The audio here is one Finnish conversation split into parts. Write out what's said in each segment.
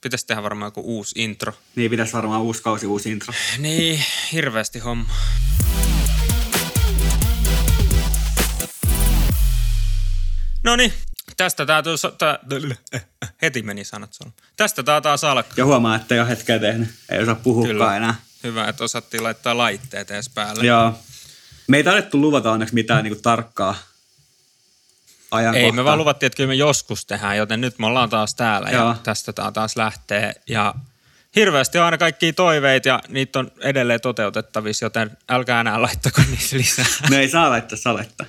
pitäisi tehdä varmaan joku uusi intro. Niin, pitäisi varmaan uusi kausi, uusi intro. Niin, hirveästi homma. No niin, tästä tää tuossa, tää, heti meni sanat sulla. Tästä tää taas alkaa. Ja huomaa, että ei ole hetkeä tehnyt. Ei osaa puhua Kyllä. enää. Hyvä, että osattiin laittaa laitteet edes päälle. Joo. Me ei tarvittu luvata onneksi mitään niinku tarkkaa ajankohtaa. Ei, me vaan luvattiin, että kyllä me joskus tehdään, joten nyt me ollaan taas täällä Joo. ja tästä tää taas lähtee. Ja hirveästi on aina kaikkia toiveita ja niitä on edelleen toteutettavissa, joten älkää enää laittako niitä lisää. Me ei saa laittaa saletta.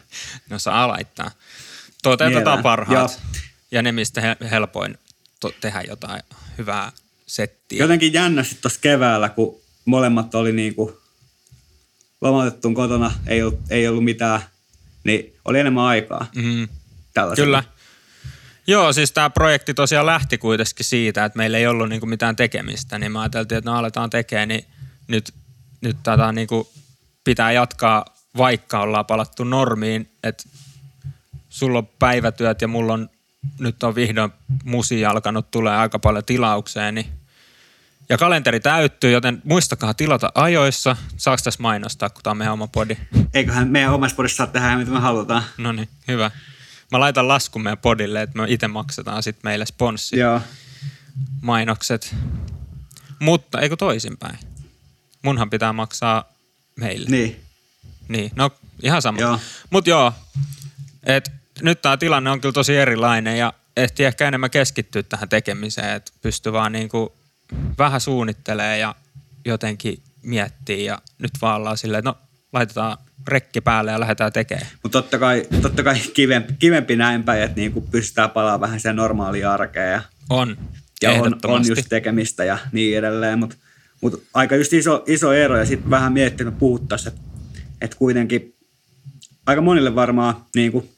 No saa laittaa. Toteutetaan Mielellään. parhaat. Joo. Ja ne, mistä he- helpoin to- tehdä jotain hyvää settiä. Jotenkin jännästi tuossa keväällä, kun molemmat oli niinku lomautettu kotona, ei ollut, ei ollut mitään, niin oli enemmän aikaa Mm, tällaisella. kyllä. Joo, siis tämä projekti tosiaan lähti kuitenkin siitä, että meillä ei ollut niinku mitään tekemistä, niin me ajateltiin, että no aletaan tekemään, niin nyt, nyt tätä niinku pitää jatkaa, vaikka ollaan palattu normiin, että sulla on päivätyöt ja mulla on, nyt on vihdoin musi alkanut tulee aika paljon tilaukseen, niin ja kalenteri täyttyy, joten muistakaa tilata ajoissa. Saako tässä mainostaa, kun tämä on meidän oma podi? Eiköhän meidän omassa podissa saa tehdä mitä me halutaan. No niin, hyvä. Mä laitan laskun meidän podille, että me itse maksetaan sitten meille sponssi Joo. mainokset. Mutta eikö toisinpäin? Munhan pitää maksaa meille. Niin. Niin, no ihan sama. Joo. Mutta joo, et nyt tämä tilanne on kyllä tosi erilainen ja ehti ehkä enemmän keskittyä tähän tekemiseen, että pystyy vaan niinku vähän suunnittelee ja jotenkin miettii ja nyt vaan ollaan silleen, että no laitetaan rekki päälle ja lähdetään tekemään. Mutta totta kai, totta kai kivempi, kivempi näin päin, että niinku pystytään palaamaan vähän sen normaaliin arkeen ja, On, ja on, on just tekemistä ja niin edelleen. Mutta mut aika just iso, iso ero ja sitten vähän miettinyt, puhuttaisiin, että et kuitenkin aika monille varmaan, niinku,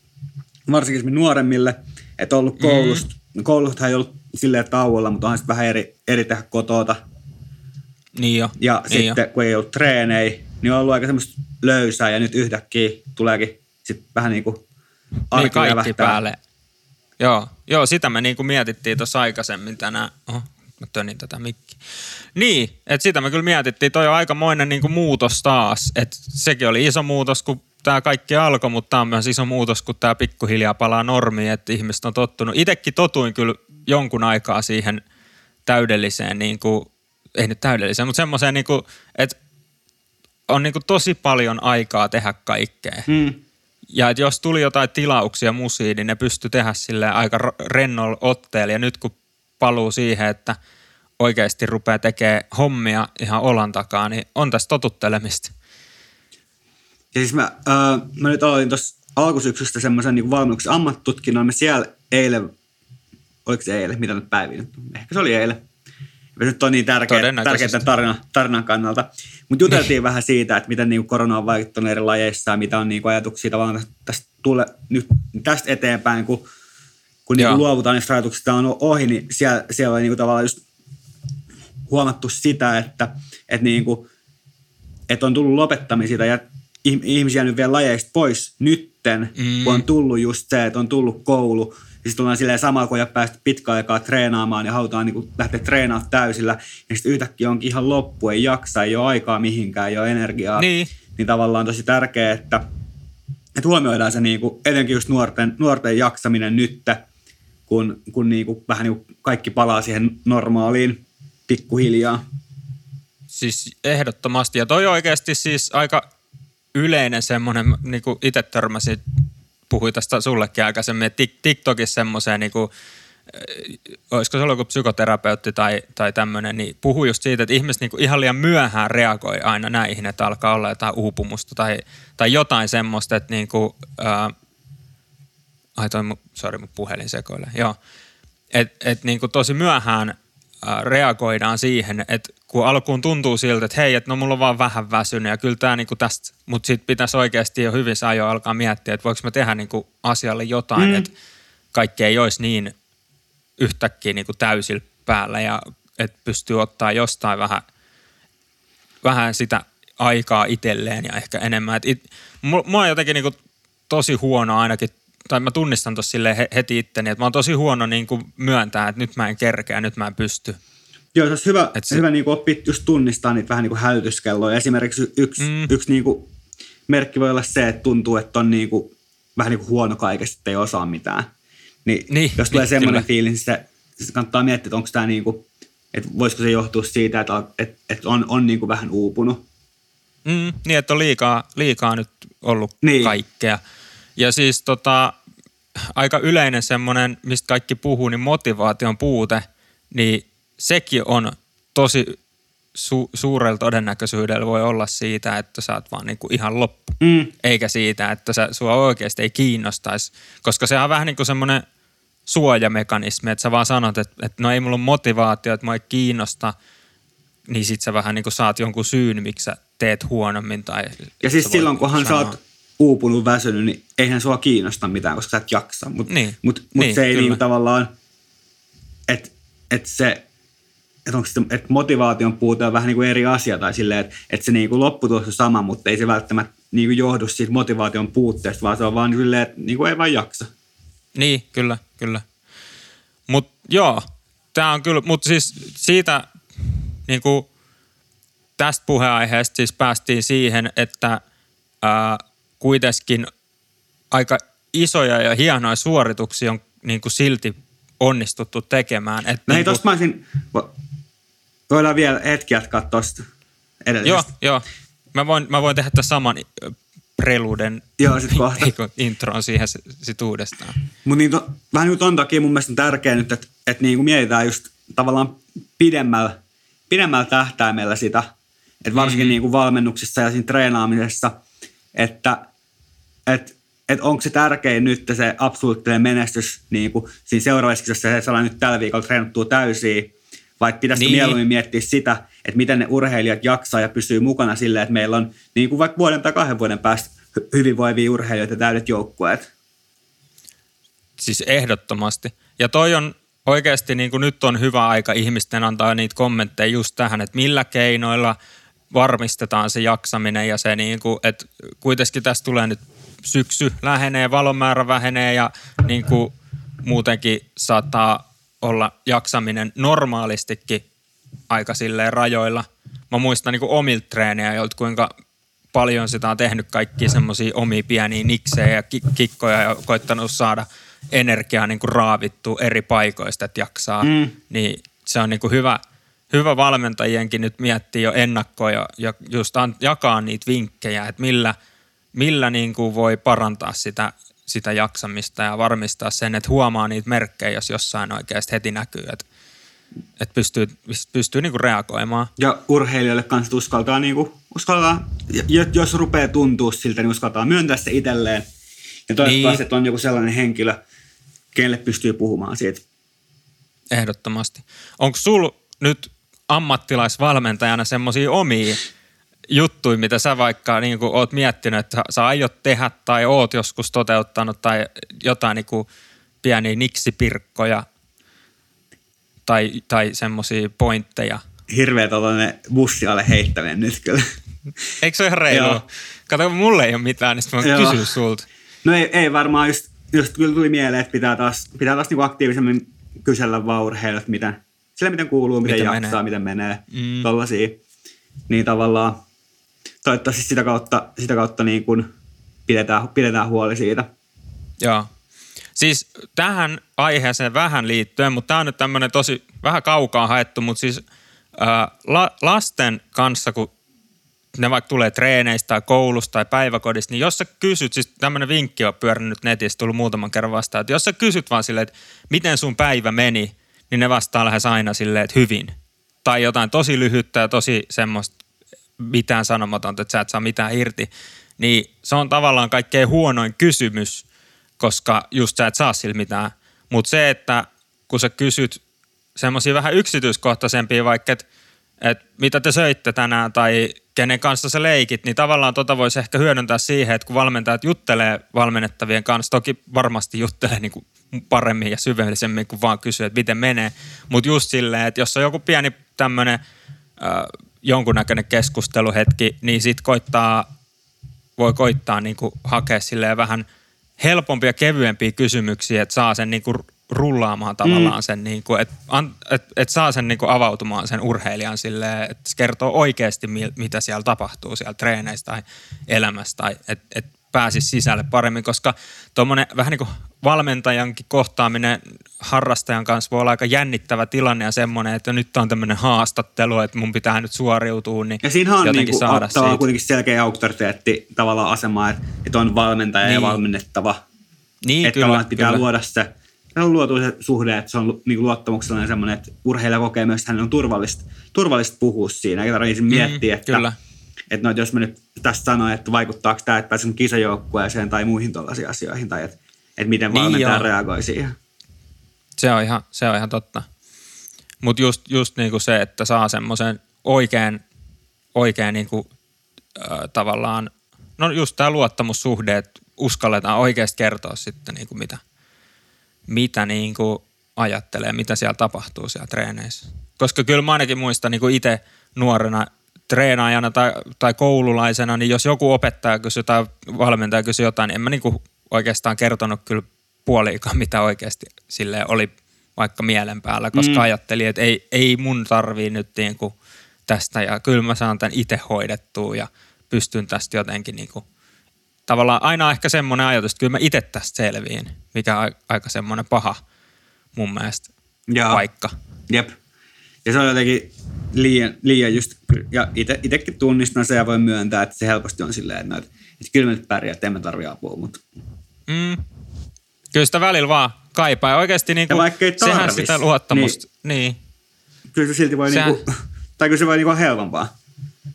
varsinkin nuoremmille, että on ollut koulusta, mm. kouluthan ei ollut silleen tauolla, mutta onhan sitten vähän eri, eri tehdä kotota. Niin jo. Ja niin sitten jo. kun ei ollut treenejä, niin on ollut aika semmoista löysää ja nyt yhtäkkiä tuleekin sitten vähän niin kuin Niin kaikki lävähtää. päälle. Joo, joo, sitä me niinku mietittiin tuossa aikaisemmin tänään. Oho, mä tönin tätä mikki. Niin, että sitä me kyllä mietittiin. Toi on aikamoinen niinku muutos taas. Et sekin oli iso muutos, kun tämä kaikki alkoi, mutta tämä on myös iso muutos, kun tämä pikkuhiljaa palaa normiin, että ihmiset on tottunut. Itekin totuin kyllä jonkun aikaa siihen täydelliseen, niin kuin, ei nyt täydelliseen, mutta semmoiseen, niin kuin, että on niin kuin tosi paljon aikaa tehdä kaikkea. Mm. Ja että jos tuli jotain tilauksia musiin, niin ne pystyi tehdä sille aika rennolla otteella. Ja nyt kun paluu siihen, että oikeasti rupeaa tekemään hommia ihan olan takaa, niin on tässä totuttelemista. Ja siis mä, äh, mä nyt aloitin tuossa alkusyksystä semmoisen niin valmennuksen ammattitutkinnon. Mä siellä eilen, oliko se eilen, mitä nyt on? Ehkä se oli eilen. Nyt on niin tärkeä, tärkeä tarina, tarinan kannalta. Mutta juteltiin vähän siitä, että miten niin korona on vaikuttanut eri lajeissa ja mitä on niin ajatuksia tavallaan tästä, tule, nyt, tästä eteenpäin, kun, kun niin Joo. luovutaan niistä ajatuksista on ohi, niin siellä, siellä on niin tavallaan just huomattu sitä, että, että, niin kuin, että on tullut lopettamisia ja ihm- ihmisiä nyt vielä lajeista pois nytten, Mm. mm. kun on tullut just se, että on tullut koulu. Sitten ollaan silleen samalla, kun ei ole päästy pitkä aikaa treenaamaan ja halutaan niin kuin lähteä treenaamaan täysillä. Ja sitten yhtäkkiä onkin ihan loppu, ei jaksa, ei ole aikaa mihinkään, ei ole energiaa. Niin. niin tavallaan tosi tärkeää, että, että huomioidaan se niin kuin, etenkin just nuorten, nuorten jaksaminen nyt, kun, kun niin kuin, vähän niin kuin kaikki palaa siihen normaaliin pikkuhiljaa. Siis ehdottomasti. Ja toi oikeasti siis aika yleinen semmoinen, niin kuin itse törmäsin, puhuin tästä sullekin aikaisemmin, että Tik- TikTokissa semmoiseen niin kuin, olisiko se ollut joku psykoterapeutti tai, tai tämmöinen, niin puhuu just siitä, että ihmiset niin ihan liian myöhään reagoi aina näihin, että alkaa olla jotain uupumusta tai, tai jotain semmoista, että niin kuin, ää, ai toi, mun- sorry, mun puhelin sekoilee, joo. Että et niin tosi myöhään ää, reagoidaan siihen, että kun alkuun tuntuu siltä, että hei, että no mulla on vaan vähän väsynyt ja kyllä tämä niinku tästä, mutta sitten pitäisi oikeasti jo hyvissä ajoin alkaa miettiä, että voiko mä tehdä niinku asialle jotain, mm. että kaikki ei olisi niin yhtäkkiä niinku täysillä päällä ja että pystyy ottaa jostain vähän, vähän sitä aikaa itselleen ja ehkä enemmän. Et it, mulla, mulla on jotenkin niinku tosi huono ainakin tai mä tunnistan tuossa heti itteni, että mä oon tosi huono niin kuin myöntää, että nyt mä en kerkeä, nyt mä en pysty. Joo, se olisi hyvä, se... hyvä niin kuin oppia just tunnistaa niitä vähän niin kuin hälytyskelloja. Esimerkiksi yksi, mm. yksi niin kuin merkki voi olla se, että tuntuu, että on niin kuin, vähän niin kuin huono kaikesta, että ei osaa mitään. Niin, niin jos tulee niin, semmoinen fiilis, niin se, se kannattaa miettiä, että onko tämä niin kuin, että voisiko se johtua siitä, että, että, että on, on niin kuin vähän uupunut. Mm, niin, että on liikaa, liikaa nyt ollut niin. kaikkea. Ja siis tota, aika yleinen semmoinen, mistä kaikki puhuu, niin motivaation puute, niin sekin on tosi su- suurella todennäköisyydellä voi olla siitä, että sä oot vaan niinku ihan loppu. Mm. Eikä siitä, että sä, sua oikeasti ei kiinnostaisi. Koska se on vähän niin kuin semmoinen suojamekanismi, että sä vaan sanot, että, että no ei mulla ole motivaatio, että mua ei kiinnosta, niin sit sä vähän niin kuin saat jonkun syyn, miksi sä teet huonommin. Tai ja siis silloin, kunhan sä oot uupunut, väsynyt, niin eihän sua kiinnosta mitään, koska sä et jaksa. Mutta niin. mut, mut niin, se ei niin tavallaan, että et se, että onko se, että motivaation puute on vähän niin kuin eri asia tai silleen, että, että se niin kuin lopputulos on sama, mutta ei se välttämättä niin kuin johdu siitä motivaation puutteesta, vaan se on vaan silleen, että niin kuin ei vaan jaksa. Niin, kyllä, kyllä. Mutta joo, tämä on kyllä, mutta siis siitä niin kuin tästä puheaiheesta siis päästiin siihen, että ää, kuitenkin aika isoja ja hienoja suorituksia on niin kuin silti onnistuttu tekemään. Että no niin tosta mä olisin, voidaan vielä hetki jatkaa tuosta edellisestä. Joo, joo. Mä voin, mä voin tehdä tämän saman preluden Joo, sit kohta. introon siihen sit uudestaan. Mutta niin to, vähän niin ton takia mun mielestä on tärkeää nyt, että, että niin mietitään just tavallaan pidemmällä, pidemmällä tähtäimellä sitä, että varsinkin mm-hmm. niin kuin valmennuksissa ja siinä treenaamisessa, että, että että onko se tärkein nyt se absoluuttinen menestys niin kuin siinä seuraavassa jos se saa nyt tällä viikolla treenattua täysiä, vai pitäisi niin. mieluummin miettiä sitä, että miten ne urheilijat jaksaa ja pysyy mukana silleen, että meillä on niin kuin vaikka vuoden tai kahden vuoden päästä hyvinvoivia urheilijoita täydet joukkueet. Siis ehdottomasti. Ja toi on oikeasti niin kuin nyt on hyvä aika ihmisten antaa niitä kommentteja just tähän, että millä keinoilla varmistetaan se jaksaminen ja se niin kuin, että kuitenkin tässä tulee nyt syksy lähenee, valomäärä vähenee ja niin kuin muutenkin saattaa olla jaksaminen normaalistikin aika silleen rajoilla. Mä muistan niin omilta treenejä, kuinka paljon sitä on tehnyt kaikki semmoisia omia pieniä niksejä ja kikkoja ja koittanut saada energiaa niin kuin raavittua eri paikoista, että jaksaa. Mm. Niin se on niin kuin hyvä, hyvä valmentajienkin nyt miettiä jo ennakkoa ja, ja just an, jakaa niitä vinkkejä, että millä, millä niin kuin voi parantaa sitä, sitä jaksamista ja varmistaa sen, että huomaa niitä merkkejä, jos jossain oikeasti heti näkyy, että, että pystyy, pystyy niin kuin reagoimaan. Ja urheilijoille kanssa uskaltaa, niin kuin, uskaltaa, jos rupeaa tuntua siltä, niin uskaltaa myöntää se itselleen. Ja toivottavasti, niin. että on joku sellainen henkilö, kenelle pystyy puhumaan siitä. Ehdottomasti. Onko sul nyt ammattilaisvalmentajana semmoisia omia juttuja, mitä sä vaikka niin kuin oot miettinyt, että sä aiot tehdä tai oot joskus toteuttanut tai jotain niin kuin pieniä niksipirkkoja tai, tai semmoisia pointteja? Hirveä tällainen bussi alle heittäminen nyt kyllä. Eikö se ole ihan reilu? Kato, mulle ei ole mitään, niin sitten mä kysyn sulta. No ei, ei varmaan just, just kyllä tuli mieleen, että pitää taas, pitää taas niinku aktiivisemmin kysellä vaan urheilut, miten, sille miten kuuluu, miten, miten jaksaa, menee. miten menee, mm. tollasia. Niin tavallaan toivottavasti sitä kautta, sitä kautta niin kuin pidetään, pidetään huoli siitä. Joo. Siis tähän aiheeseen vähän liittyen, mutta tämä on nyt tämmöinen tosi vähän kaukaa haettu, mutta siis ää, la, lasten kanssa, kun ne vaikka tulee treeneistä tai koulusta tai päiväkodista, niin jos sä kysyt, siis tämmöinen vinkki on pyörinyt netissä, tullut muutaman kerran vastaan, että jos sä kysyt vaan silleen, että miten sun päivä meni, niin ne vastaa lähes aina silleen, että hyvin. Tai jotain tosi lyhyttä ja tosi semmoista mitään sanomatonta, että sä et saa mitään irti, niin se on tavallaan kaikkein huonoin kysymys, koska just sä et saa sillä mitään. Mutta se, että kun sä kysyt semmoisia vähän yksityiskohtaisempia, vaikka että et mitä te söitte tänään tai kenen kanssa sä leikit, niin tavallaan tota voisi ehkä hyödyntää siihen, että kun valmentajat juttelee valmennettavien kanssa, toki varmasti juttelee niin kuin paremmin ja syvällisemmin kuin vaan kysyä, että miten menee, mutta just silleen, että jos on joku pieni tämmöinen jonkunnäköinen keskusteluhetki, niin sitten koittaa, voi koittaa niin kuin hakea silleen vähän helpompia, kevyempiä kysymyksiä, että saa sen niinku rullaamaan tavallaan mm. sen, niinku, että et, et saa sen niinku avautumaan sen urheilijan silleen, että se kertoo oikeasti, mitä siellä tapahtuu siellä treeneistä tai elämässä tai että et pääsisi sisälle paremmin, koska tuommoinen vähän niin kuin valmentajankin kohtaaminen harrastajan kanssa voi olla aika jännittävä tilanne ja semmoinen, että nyt on tämmöinen haastattelu, että mun pitää nyt suoriutua, niin Ja siinä on jotenkin niin saada siitä. kuitenkin selkeä auktoriteetti tavallaan asema, että, että on valmentaja niin. ja valmennettava. Niin, että kyllä. pitää kyllä. luoda se, on luotu se suhde, että se on niin luottamuksellinen semmoinen, että urheilija kokee myös, että hän on turvallista, turvallista puhua siinä, eikä tarvitse mm, miettiä, että kyllä että no, jos mä nyt tästä sanoin, että vaikuttaako tämä, että pääsen kisajoukkueeseen tai muihin tällaisiin asioihin, tai että, että miten niin valmentaja joo. reagoi siihen. Se on ihan, se on ihan totta. Mutta just, just niinku se, että saa semmoisen oikein, oikein niinku, äh, tavallaan, no just tämä luottamussuhde, että uskalletaan oikeasti kertoa sitten niinku mitä, mitä niinku ajattelee, mitä siellä tapahtuu siellä treeneissä. Koska kyllä mä ainakin muistan niinku itse nuorena – treenaajana tai, tai koululaisena, niin jos joku opettaja kysyy tai valmentaja kysyy jotain, niin en mä niinku oikeastaan kertonut kyllä puoliikaan, mitä oikeasti sille oli vaikka mielen päällä, koska mm. ajattelin, että ei, ei mun tarvii nyt niinku tästä ja kyllä mä saan tämän itse hoidettua ja pystyn tästä jotenkin niinku, tavallaan aina ehkä semmoinen ajatus, että kyllä mä itse tästä selviin, mikä on aika semmoinen paha mun mielestä Jaa. paikka. Jep. Ja se on jotenkin liian, liian just, ja ite, itekin tunnistan se ja voin myöntää, että se helposti on silleen, että, että, että kyllä me nyt pärjää, että emme tarvitse apua, mutta... Mm. Kyllä sitä välillä vaan kaipaa. Oikeasti niin kuin, sehän sitä luottamusta. Niin, niin. Kyllä se silti voi, sehän... niin kuin, tai kyllä se voi niin kuin helpompaa.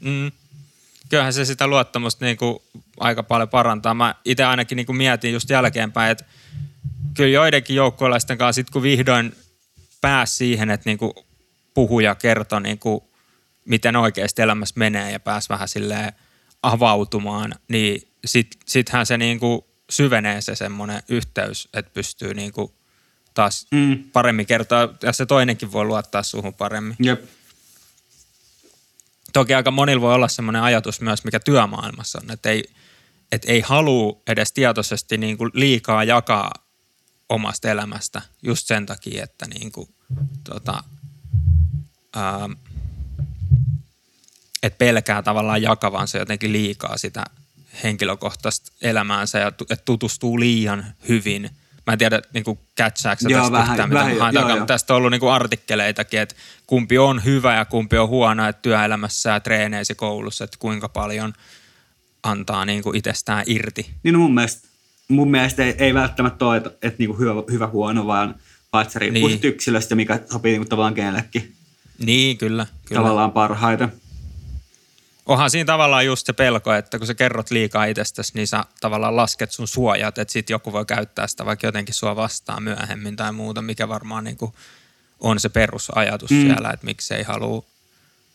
Mm. Kyllähän se sitä luottamusta niin kuin aika paljon parantaa. Mä itse ainakin niin kuin mietin just jälkeenpäin, että kyllä joidenkin joukkueelaisten kanssa, sit kun vihdoin pääsi siihen, että niin kuin puhuja kertoi niin kuin, miten oikeasti elämässä menee ja pääsi vähän silleen avautumaan, niin sit, sittenhän se niin kuin syvenee se semmoinen yhteys, että pystyy niin kuin taas mm. paremmin kertoa, ja se toinenkin voi luottaa suhun paremmin. Jep. Toki aika monilla voi olla semmoinen ajatus myös, mikä työmaailmassa on, että ei, että ei halua edes tietoisesti niin kuin liikaa jakaa omasta elämästä just sen takia, että niin kuin, tota, ää, että pelkää tavallaan jakavansa jotenkin liikaa sitä henkilökohtaista elämäänsä ja että tutustuu liian hyvin. Mä en tiedä, niin kuin catchaaksä tästä vähän, yhtään, mitä vähän, joo, joo. Tästä on ollut niin kuin artikkeleitakin, että kumpi on hyvä ja kumpi on huono, että työelämässä ja treeneissä koulussa, että kuinka paljon antaa niin kuin itsestään irti. Niin no mun mielestä, mun mielestä ei, ei välttämättä ole, että, että niin kuin hyvä, hyvä huono, vaan, vaan se riippuu niin. yksilöstä, mikä sopii niin kuin tavallaan kenellekin. Niin, kyllä, kyllä. Tavallaan parhaita. Onhan siinä tavallaan just se pelko, että kun sä kerrot liikaa itsestäsi, niin sä tavallaan lasket sun suojat, että sit joku voi käyttää sitä vaikka jotenkin sua vastaan myöhemmin tai muuta, mikä varmaan niin kuin on se perusajatus mm. siellä, että miksi ei halua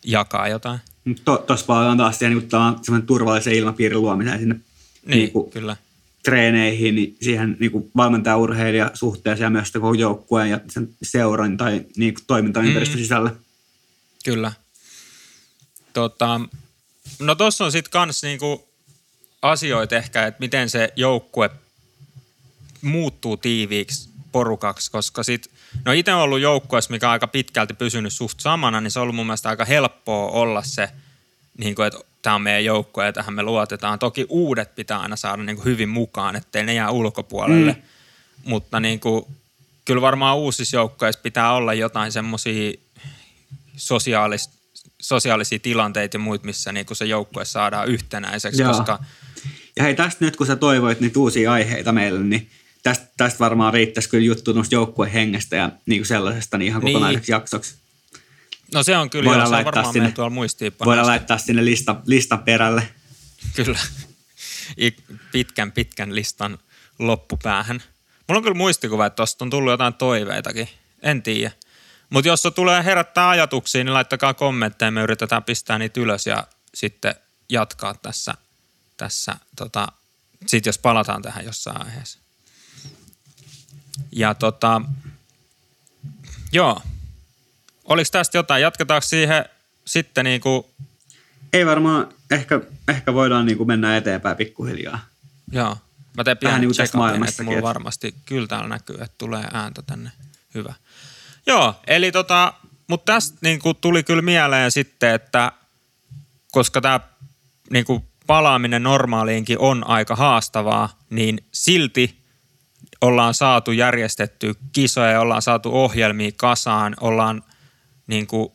jakaa jotain. Tuossa paljon taas siihen niin semmoinen turvallisen ilmapiirin luomiseen sinne niin, niin kuin, kyllä. treeneihin, niin siihen niin kuin valmentaja-urheilija suhteeseen ja myös koko joukkueen ja sen seuran tai niin kuin toimintaympäristön mm. sisällä. Kyllä. Tota, no tuossa on sitten kans niinku asioita ehkä, että miten se joukkue muuttuu tiiviiksi porukaksi, koska sit, no itse on ollut joukkueessa, mikä on aika pitkälti pysynyt suht samana, niin se on ollut mun mielestä aika helppoa olla se, niin kuin, että tämä on meidän joukkue ja tähän me luotetaan. Toki uudet pitää aina saada niin kuin hyvin mukaan, ettei ne jää ulkopuolelle, mm. mutta niin kuin, kyllä varmaan uusissa joukkueissa pitää olla jotain semmoisia sosiaalis, sosiaalisia tilanteita ja muut, missä niin se joukkue saadaan yhtenäiseksi, Joo. koska... Ja hei, tästä nyt kun sä toivoit niitä uusia aiheita meille, niin tästä, tästä varmaan riittäisi kyllä juttu joukkueen hengestä ja niin kuin sellaisesta niin ihan niin. kokonaiseksi jaksoksi. No se on kyllä, voidaan joo, se on varmaan sinne, tuolla muistiinpanossa. Voidaan laittaa sinne lista, listan perälle. Kyllä, pitkän pitkän listan loppupäähän. Mulla on kyllä muistikuva, että tuosta on tullut jotain toiveitakin. En tiedä. Mutta jos se tulee herättää ajatuksia, niin laittakaa kommentteja. Me yritetään pistää niitä ylös ja sitten jatkaa tässä. tässä tota, sitten jos palataan tähän jossain aiheessa. Ja tota, joo. Oliko tästä jotain? Jatketaanko siihen sitten niin kuin... Ei varmaan. Ehkä, ehkä voidaan niin kuin mennä eteenpäin pikkuhiljaa. Joo. Mä teen pienen niin että mulla varmasti kyllä täällä näkyy, että tulee ääntä tänne. Hyvä. Joo, eli tota, mutta tästä niin kuin tuli kyllä mieleen sitten, että koska tämä niin kuin palaaminen normaaliinkin on aika haastavaa, niin silti ollaan saatu järjestettyä kisoja, ollaan saatu ohjelmia kasaan, ollaan niin kuin,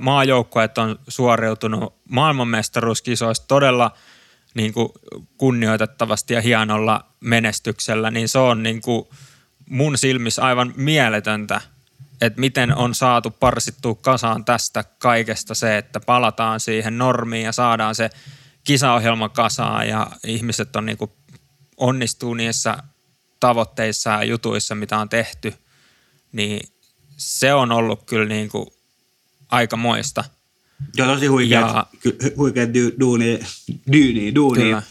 maajoukkueet on suoriutunut maailmanmestaruuskisoista todella niin kuin kunnioitettavasti ja hienolla menestyksellä, niin se on niin kuin mun silmissä aivan mieletöntä, että miten on saatu parsittua kasaan tästä kaikesta se, että palataan siihen normiin ja saadaan se kisaohjelma kasaan ja ihmiset on niin kuin onnistuu niissä tavoitteissa ja jutuissa, mitä on tehty, niin se on ollut kyllä niin kuin aika moista. Joo, tosi huikeet, Ja- ky- huikeet dy, duuni, dyyni, duuni. Kyllä.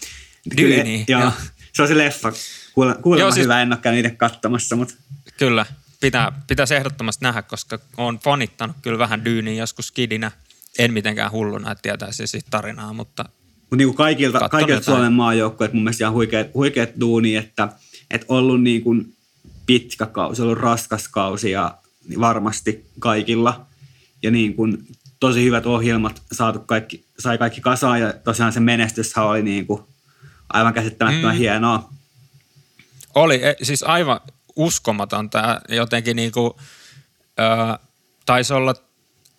Dyyni, joo. joo. Se on se leffa. Kuule, kuulemma Joo, siis... hyvä, en ole itse katsomassa, mutta Kyllä, pitää, pitäisi ehdottomasti nähdä, koska olen fanittanut kyllä vähän dyyniä joskus kidinä. En mitenkään hulluna, että tietäisi siitä tarinaa, mutta Mutta niin kuin kaikilta, kaikilta. Suomen maajoukkueet mun mielestä ihan huikeat, huikeat duuni, että, että ollut niin kuin pitkä kausi, ollut raskas kausi ja varmasti kaikilla. Ja niin kuin tosi hyvät ohjelmat saatu kaikki, sai kaikki kasaan ja tosiaan se menestyshän oli niin kuin aivan käsittämättömän mm. hienoa. Oli e, siis aivan uskomatonta. Jotenkin niin kuin, ö, taisi olla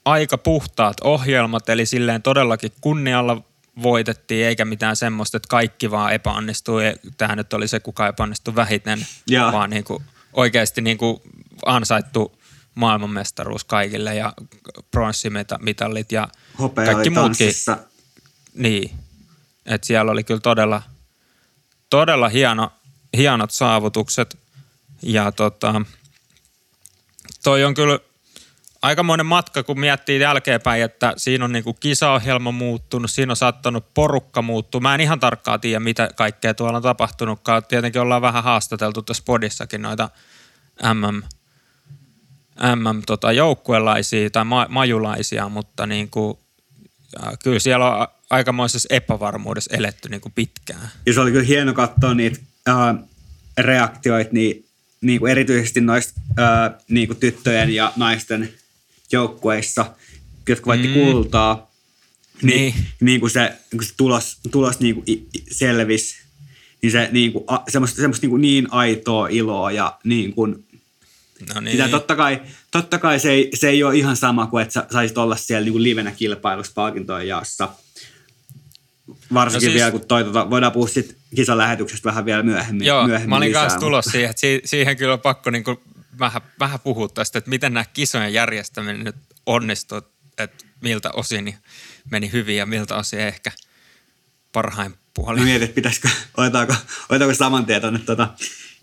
aika puhtaat ohjelmat, eli silleen todellakin kunnialla voitettiin, eikä mitään semmoista, että kaikki vaan epäonnistui. Tähän nyt oli se, kuka epäonnistui vähiten, Joo. vaan niin kuin oikeasti niin kuin ansaittu maailmanmestaruus kaikille ja pronssimitallit ja Hopea kaikki muutkin. tanssissa. Niin, että siellä oli kyllä todella, todella hieno, hienot saavutukset ja tota, toi on kyllä aikamoinen matka, kun miettii jälkeenpäin, että siinä on niinku kisaohjelma muuttunut, siinä on saattanut porukka muuttua. Mä en ihan tarkkaan tiedä, mitä kaikkea tuolla on tapahtunutkaan. Tietenkin ollaan vähän haastateltu tuossa podissakin noita MM, MM tota, joukkuelaisia tai ma- majulaisia, mutta niinku, kyllä siellä on aikamoisessa epävarmuudessa eletty niinku pitkään. Ja se oli kyllä hieno katsoa niitä äh, reaktioita, niin, niin kuin erityisesti noista niin kuin tyttöjen ja naisten joukkueissa, jotka voitti Mm. kultaa. Niin, Niin. niin. niin kuin se, kun se tulos, tulos niin kuin selvisi, niin se niin kuin, a, semmoista, semmoista niin, kuin niin aitoa iloa ja niin kuin, No niin. Sitä niin, totta kai, totta kai se, ei, se ei ole ihan sama kuin, että sä saisit olla siellä niin kuin livenä kilpailussa palkintojen jaossa. Varsinkin No no siis- vielä, kun toi, tota, voidaan puhua sit kisalähetyksestä vähän vielä myöhemmin. Joo, myöhemmin mä olin lisää, kanssa tulos mutta- siihen, että si- siihen kyllä on pakko niinku vähän, vähän puhua tästä, että miten nämä kisojen järjestäminen nyt onnistui, että miltä osin meni hyvin ja miltä osin ehkä parhain puoli. Mä mietin, että pitäisikö, otetaanko, otetaanko saman tien tuonne tuota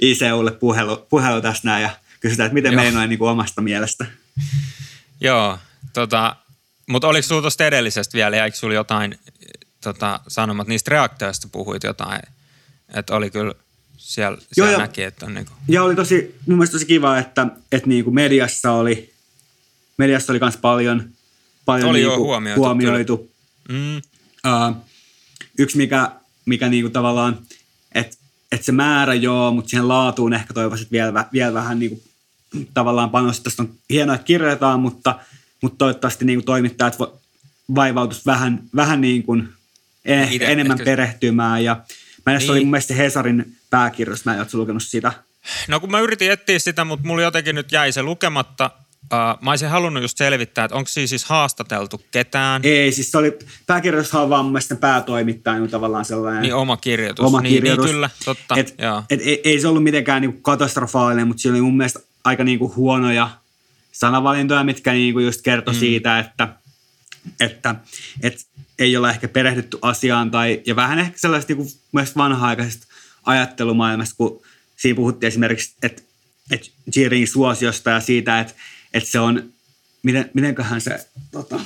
ICUlle puhelu, puhelu tästä näin ja kysytään, että miten meni noin niin kuin omasta mielestä. Joo, tota, mutta oliko sinulla tuosta edellisestä vielä, jäikö sinulla jotain tota, sanomat, niistä reaktioista puhuit jotain, että oli kyllä siellä, siellä joo. näki, että on niinku, Ja oli tosi, mun mielestä tosi kiva, että, että niin kuin mediassa oli, mediassa oli myös paljon, paljon Oli niin kuin huomioitu, huomioitu mm, Uh, yksi, mikä, mikä niinku tavallaan, että et se määrä joo, mutta siihen laatuun ehkä toivoisin, että vielä, vielä vähän niinku, tavallaan panosta. Tästä on hienoa, että kirjoitetaan, mutta, mutta toivottavasti niinku toimittajat vaivautus vähän, vähän niin kuin eh, Ite- enemmän ehkä- perehtymään. Ja mä niin. Niin. oli mun mielestä Hesarin pääkirjoista, mä en ole lukenut sitä. No kun mä yritin etsiä sitä, mutta mulla jotenkin nyt jäi se lukematta. Uh, mä olisin halunnut just selvittää, että onko siinä siis haastateltu ketään. Ei, siis se oli, pääkirjoissahan on vaan mun mielestä päätoimittaja niin tavallaan sellainen. Niin oma kirjoitus. oma niin, kirjoitus. Niin, kyllä, totta. Et, joo. et, ei, ei se ollut mitenkään niinku katastrofaalinen, mutta siinä oli mun mielestä aika niinku huonoja sanavalintoja, mitkä niinku just kertoi mm. siitä, että, että et ei olla ehkä perehdytty asiaan tai, ja vähän ehkä sellaista niinku myös vanha-aikaisesta ajattelumaailmasta, kun siinä puhuttiin esimerkiksi, että et Jirin suosiosta ja siitä, että et se on, miten, mitenköhän se, tota,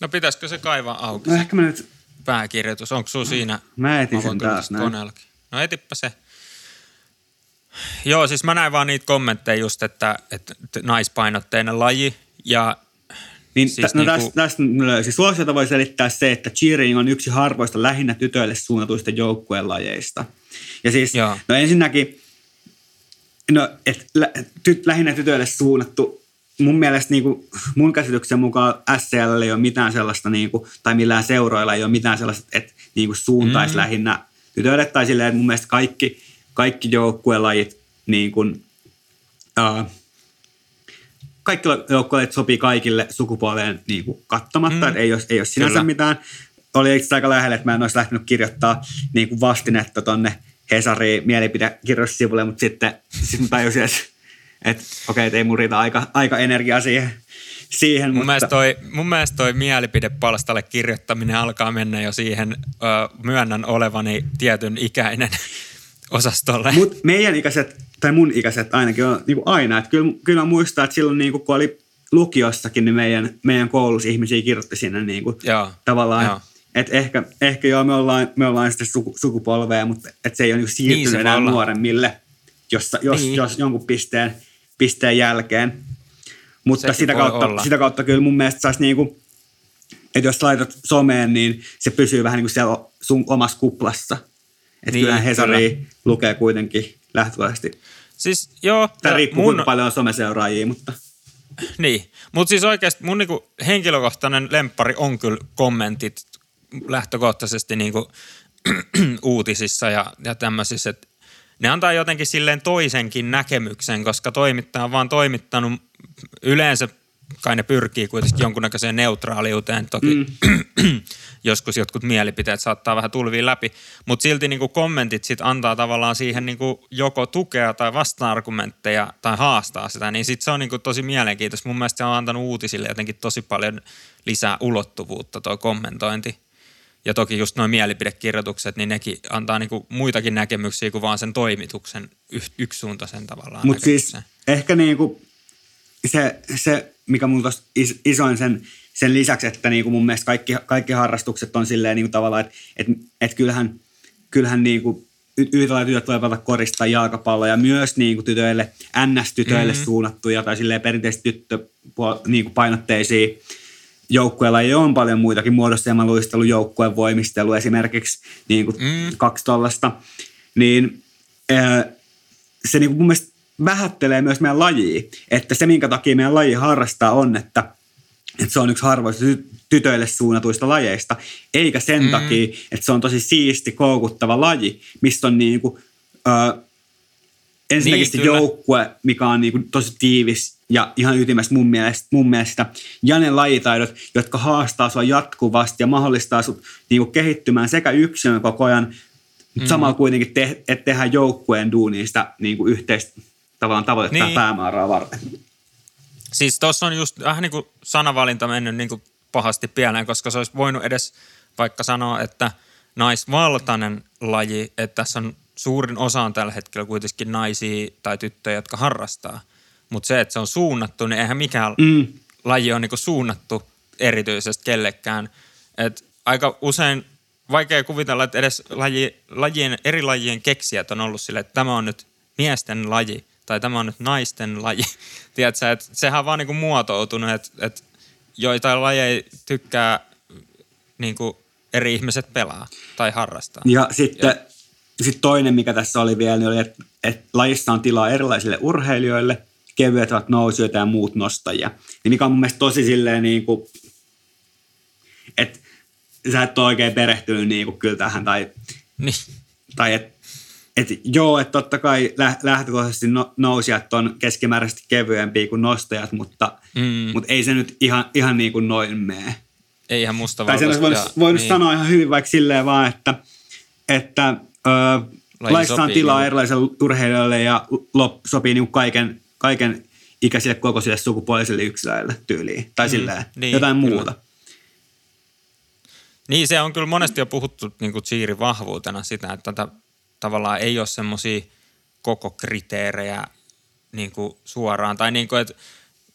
No pitäisikö se kaivaa auki, no ehkä mä nyt, pääkirjoitus? Onko sulla siinä? mä etin sen taas tästä näin. koneellakin. No etipä se. Joo, siis mä näin vaan niitä kommentteja just, että, että naispainotteinen laji ja Niin, siis no niinku... tästä, tästä löysin. Suosiota voi selittää se, että cheering on yksi harvoista lähinnä tytöille suunnatuista joukkueen lajeista. Ja siis, Joo. no ensinnäkin, no, et, lä, ty, lähinnä tytöille suunnattu, mun mielestä niin kuin, mun käsityksen mukaan SCL ei ole mitään sellaista, niin kuin, tai millään seuroilla ei ole mitään sellaista, että niin kuin suuntaisi mm. lähinnä tytöille, tai silleen, että mun mielestä kaikki, kaikki joukkuelajit niin kuin, uh, kaikki joukkueet sopii kaikille sukupuoleen niin kuin kattomatta, mm. että ei ole, ei ole sinänsä Kyllä. mitään. Oli itse aika lähellä, että mä en olisi lähtenyt kirjoittaa niin kuin vastinetta tonne Hesariin mielipidekirjoitussivulle, mutta sitten sit mä tajusin, että, että okei, okay, ei mun riitä aika, aika energiaa siihen. siihen mun, mutta... mielestä toi, mun mielestä toi mielipidepalstalle kirjoittaminen alkaa mennä jo siihen, ö, myönnän olevani tietyn ikäinen osastolle. Mutta meidän ikäiset, tai mun ikäiset ainakin on niin kuin aina. Että kyllä, kyllä mä muistan, että silloin niin kuin, kun oli lukiossakin, niin meidän, meidän koulussa ihmisiä kirjoitti sinne niin kuin, joo, tavallaan. Joo. Et ehkä, ehkä joo, me ollaan, me ollaan sitten suku, sukupolveja, mutta et se ei ole niin siirtynyt niin enää nuoremmille, jos, jos, niin. jos jonkun pisteen, pisteen jälkeen. Mutta sitä kautta, sitä kautta kyllä mun mielestä saisi niin kuin, että jos laitat someen, niin se pysyy vähän niin kuin siellä sun omassa kuplassa – että niin, kyllä Hesari kyllä. lukee kuitenkin lähtökohtaisesti. Siis joo. Tämä riippuu mun... paljon someseuraajia, mutta... Niin, mutta siis oikeasti mun niinku henkilökohtainen lemppari on kyllä kommentit lähtökohtaisesti niinku uutisissa ja, ja tämmöisissä, että ne antaa jotenkin silleen toisenkin näkemyksen, koska toimittaja on vaan toimittanut yleensä kai ne pyrkii kuitenkin jonkunnäköiseen neutraaliuteen. Toki mm. joskus jotkut mielipiteet saattaa vähän tulvia läpi, mutta silti niin kuin kommentit sit antaa tavallaan siihen niin kuin joko tukea tai vasta-argumentteja tai haastaa sitä, niin sitten se on niin kuin tosi mielenkiintoista. Mun mielestä se on antanut uutisille jotenkin tosi paljon lisää ulottuvuutta tuo kommentointi. Ja toki just nuo mielipidekirjoitukset, niin nekin antaa niinku muitakin näkemyksiä kuin vaan sen toimituksen yksisuuntaisen tavallaan Mutta siis ehkä niinku se, se, mikä mun is, isoin sen, sen lisäksi, että niin kuin mun mielestä kaikki, kaikki harrastukset on silleen niin kuin tavallaan, että et, et kyllähän, kyllähän niin kuin yhdellä tytöt voi pelata korista jalkapalloja, myös niin kuin tytöille, NS-tytöille mm-hmm. suunnattuja tai silleen perinteisesti tyttö niin kuin painotteisia joukkueilla ei on paljon muitakin muodostelma luistelu, joukkueen voimistelu esimerkiksi niin kuin mm. kaksi tollasta, niin se niin kuin mun mielestä vähättelee myös meidän lajia. Että se, minkä takia meidän laji harrastaa, on, että, että se on yksi harvoista tytöille suunnatuista lajeista, eikä sen mm. takia, että se on tosi siisti, koukuttava laji, missä on niin kuin, ö, ensinnäkin niin, se joukkue, mikä on niin kuin tosi tiivis ja ihan ytimessä mun mielestä, mun mielestä. Ja ne lajitaidot, jotka haastaa sua jatkuvasti ja mahdollistaa sut niin kuin kehittymään sekä yksilön koko ajan, mm. samalla kuitenkin te, että tehdään joukkueen duunista niin kuin yhteistä tavallaan tavoitetta niin. päämäärää varten. Siis tuossa on just vähän niin kuin sanavalinta mennyt niin kuin pahasti pieleen, koska se olisi voinut edes vaikka sanoa, että naisvaltainen laji, että tässä on suurin osa on tällä hetkellä kuitenkin naisia tai tyttöjä, jotka harrastaa. Mutta se, että se on suunnattu, niin eihän mikään mm. laji ole niinku suunnattu erityisesti kellekään. Et aika usein vaikea kuvitella, että edes laji, lajien, eri lajien keksijät on ollut sille, että tämä on nyt miesten laji – tai tämä on nyt naisten laji. Tiedätkö, että sehän on vaan niin kuin muotoutunut, että, että joitain lajeja tykkää niin kuin eri ihmiset pelaa tai harrastaa. Ja sitten ja. sit toinen, mikä tässä oli vielä, niin oli, että, että lajissa on tilaa erilaisille urheilijoille, kevyet ovat nousijoita ja muut nostajia. Niin mikä on mun mielestä tosi silleen niin kuin, että sä et ole oikein perehtynyt niin kuin kyllä tähän tai, niin. tai että et joo, että totta kai lähtökohtaisesti no, nousijat on keskimääräisesti kevyempiä kuin nostajat, mutta, mm. mutta ei se nyt ihan, ihan niin kuin noin mene. Ei ihan musta Tai sen olisi voinut, voinut niin. sanoa ihan hyvin vaikka silleen vaan, että, että ö, laissa on tilaa niin. erilaisille urheilijoille ja lop, sopii niin kaiken, kaiken ikäisille kokoisille sukupuolisille yksilöille tyyliin. Tai mm. silleen, niin, jotain kyllä. muuta. Niin, se on kyllä monesti jo puhuttu niin kuin vahvuutena sitä, että tätä tavallaan ei ole semmoisia koko kriteerejä niin kuin suoraan. Tai niin kuin, että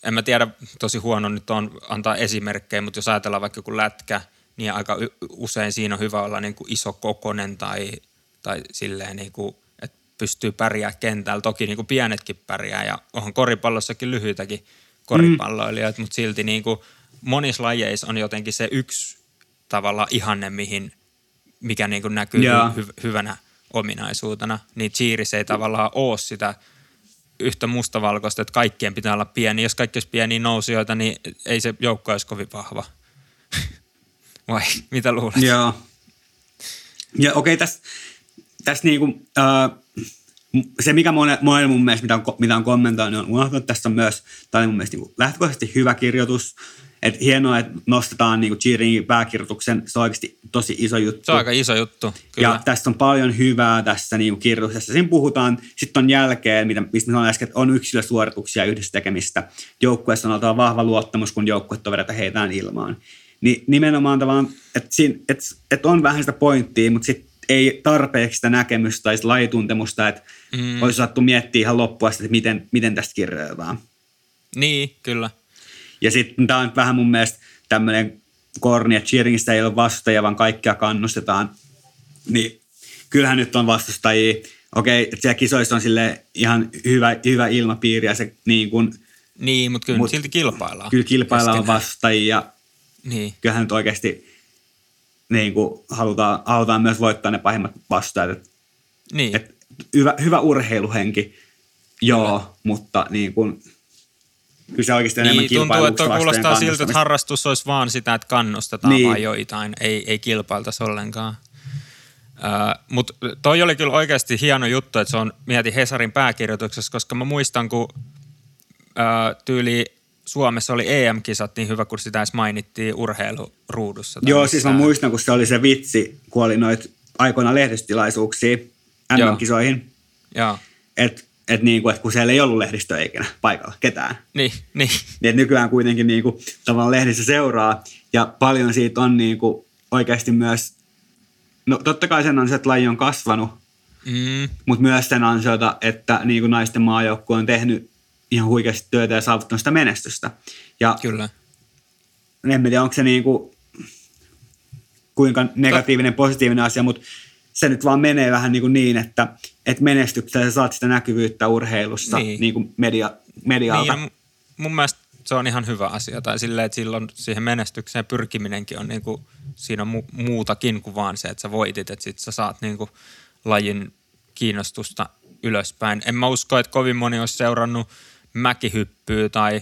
en mä tiedä, tosi huono nyt on antaa esimerkkejä, mutta jos ajatellaan vaikka joku lätkä, niin aika usein siinä on hyvä olla niin kuin iso kokonen tai, tai silleen niin kuin, että pystyy pärjää kentällä. Toki niin kuin pienetkin pärjää ja onhan koripallossakin lyhyitäkin koripalloilijoita, mm. mutta silti niin kuin monissa lajeissa on jotenkin se yksi tavalla ihanne, mihin, mikä niin kuin näkyy Joo. hy, hyvänä ominaisuutena. Niin cheeris ei tavallaan ole sitä yhtä mustavalkoista, että kaikkien pitää olla pieni. Jos kaikki olisi pieniä nousijoita, niin ei se joukko olisi kovin vahva. Vai mitä luulet? Joo. Ja okei, tässä täs niinku, äh, se, mikä monen, monen mun mielestä, mitä on, mitä on kommentoinut, on unohtunut. Tässä on myös, tämä mun mielestä niinku lähtökohtaisesti hyvä kirjoitus. Et hienoa, että nostetaan niinku cheeringin pääkirjoituksen. Se on oikeasti tosi iso juttu. Se on aika iso juttu, kyllä. Ja tästä on paljon hyvää tässä niin kirjoituksessa. Siinä puhutaan sitten on jälkeen, mitä, mistä sanoin äsken, että on yksilösuorituksia yhdessä tekemistä. Joukkueessa on oltava vahva luottamus, kun joukkuetovereita heitään ilmaan. Niin nimenomaan tavallaan, että, siinä, että, että on vähän sitä pointtia, mutta sitten ei tarpeeksi sitä näkemystä tai sitä lajituntemusta, että mm. olisi saattu miettiä ihan loppua, että miten, miten tästä kirjoitetaan. Niin, kyllä. Ja sitten tämä on vähän mun mielestä tämmöinen korni, että cheeringistä ei ole vastustajia, vaan kaikkia kannustetaan. Niin kyllähän nyt on vastustajia. Okei, että siellä kisoissa on sille ihan hyvä, hyvä ilmapiiri ja se niin kuin, Niin, mutta kyllä Mut silti kilpaillaan. kyllä kilpaillaan keskenään. vastustajia ja Niin, kyllähän nyt oikeasti niin kuin halutaan, halutaan myös voittaa ne pahimmat vastustajat. Et, niin. et hyvä, hyvä urheiluhenki, joo, mutta niin kuin, kyllä se oikeasti enemmän niin tuntuu, että kuulostaa siltä, että harrastus olisi vaan sitä, että kannustetaan Niin. vaan joitain, ei, ei kilpailtaisi ollenkaan. Uh, Mutta toi oli kyllä oikeasti hieno juttu, että se on, mieti Hesarin pääkirjoituksessa, koska mä muistan, kun uh, tyyli Suomessa oli EM-kisat niin hyvä, kun sitä edes mainittiin urheiluruudussa. Joo, siis mä missään. muistan, kun se oli se vitsi, kun oli noit aikoina lehdistötilaisuuksia Joo. MM-kisoihin, Joo, että et niinku, et kun siellä ei ollut lehdistöä ikinä paikalla, ketään. niin, niin. Niin et nykyään kuitenkin niinku, tavallaan lehdistö seuraa, ja paljon siitä on niinku, oikeasti myös, no totta kai sen on se, että laji on kasvanut, Mm, mutta myös sen ansiota, että niinku naisten maajoukkue on tehnyt ihan huikeasti työtä ja saavuttanut sitä menestystä. Ja kyllä. en tiedä, onko se niinku, kuinka negatiivinen, positiivinen asia, mutta se nyt vaan menee vähän niin, kuin niin että, että menestyksellä sä saat sitä näkyvyyttä urheilussa niin. Niin. Niin kuin media, medialta. Niin, mun mielestä se on ihan hyvä asia. Tai silleen, että silloin siihen menestykseen pyrkiminenkin on niinku, siinä on mu- muutakin kuin vaan se, että sä voitit. Että sit sä saat niinku lajin kiinnostusta ylöspäin. En mä usko, että kovin moni olisi seurannut mäkihyppyä tai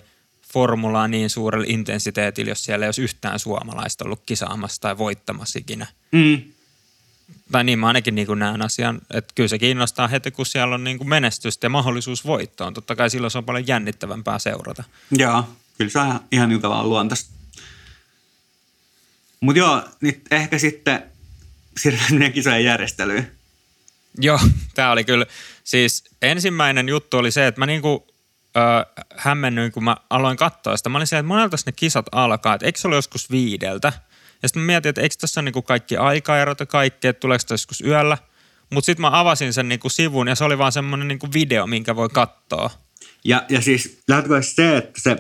formulaa niin suurella intensiteetillä, jos siellä ei olisi yhtään suomalaista ollut kisaamassa tai voittamassa ikinä. Mm. Tai niin mä ainakin niin kuin näen asian, että kyllä se kiinnostaa heti, kun siellä on niin kuin menestystä ja mahdollisuus voittoon. Totta kai silloin se on paljon jännittävämpää seurata. Joo, kyllä se on ihan, niin tavallaan luontaista. Mutta joo, nyt ehkä sitten siirrytään kisojen järjestelyyn. Joo, tämä oli kyllä, siis ensimmäinen juttu oli se, että mä niinku ö, hämmennyin, kun mä aloin katsoa sitä. Mä olin siellä, että monelta ne kisat alkaa, että eikö se ole joskus viideltä? Ja sitten mä mietin, että eikö tässä ole niinku kaikki aikaerot ja kaikki, että tuleeko tämä joskus yöllä? Mutta sitten mä avasin sen niinku sivun ja se oli vaan semmoinen niinku video, minkä voi katsoa. Ja, ja siis lähtökohtaisesti se, että, se,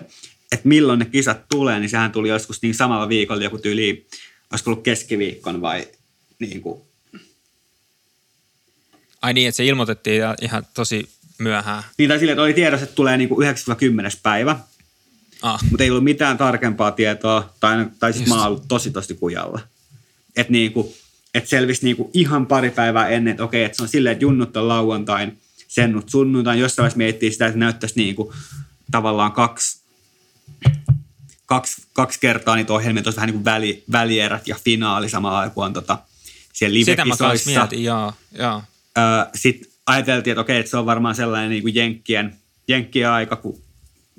että milloin ne kisat tulee, niin sehän tuli joskus niin samalla viikolla joku tyyli, olisiko ollut keskiviikkon vai niin kuin, Ai niin, että se ilmoitettiin ihan tosi myöhään. niin tai silleen, että oli tiedossa, että tulee niin kuin 9-10 päivä, Ah, mutta ei ollut mitään tarkempaa tietoa, tai, tai Just. mä oon ollut tosi tosi kujalla. Että niinku, et selvisi niinku ihan pari päivää ennen, että okei, että se on silleen, että junnut on lauantain, sennut sunnuntain, jossain vaiheessa miettii sitä, että näyttäisi niinku tavallaan kaksi, kaksi, kaksi kertaa niitä ohjelmia, että vähän niin kuin väli, välierät ja finaali samalla aikaan tota, siellä sitä mä live-kisoissa. mietin, joo, joo. Sitten ajateltiin, että okei, että se on varmaan sellainen niin kuin jenkkien, jenkkien aika, kun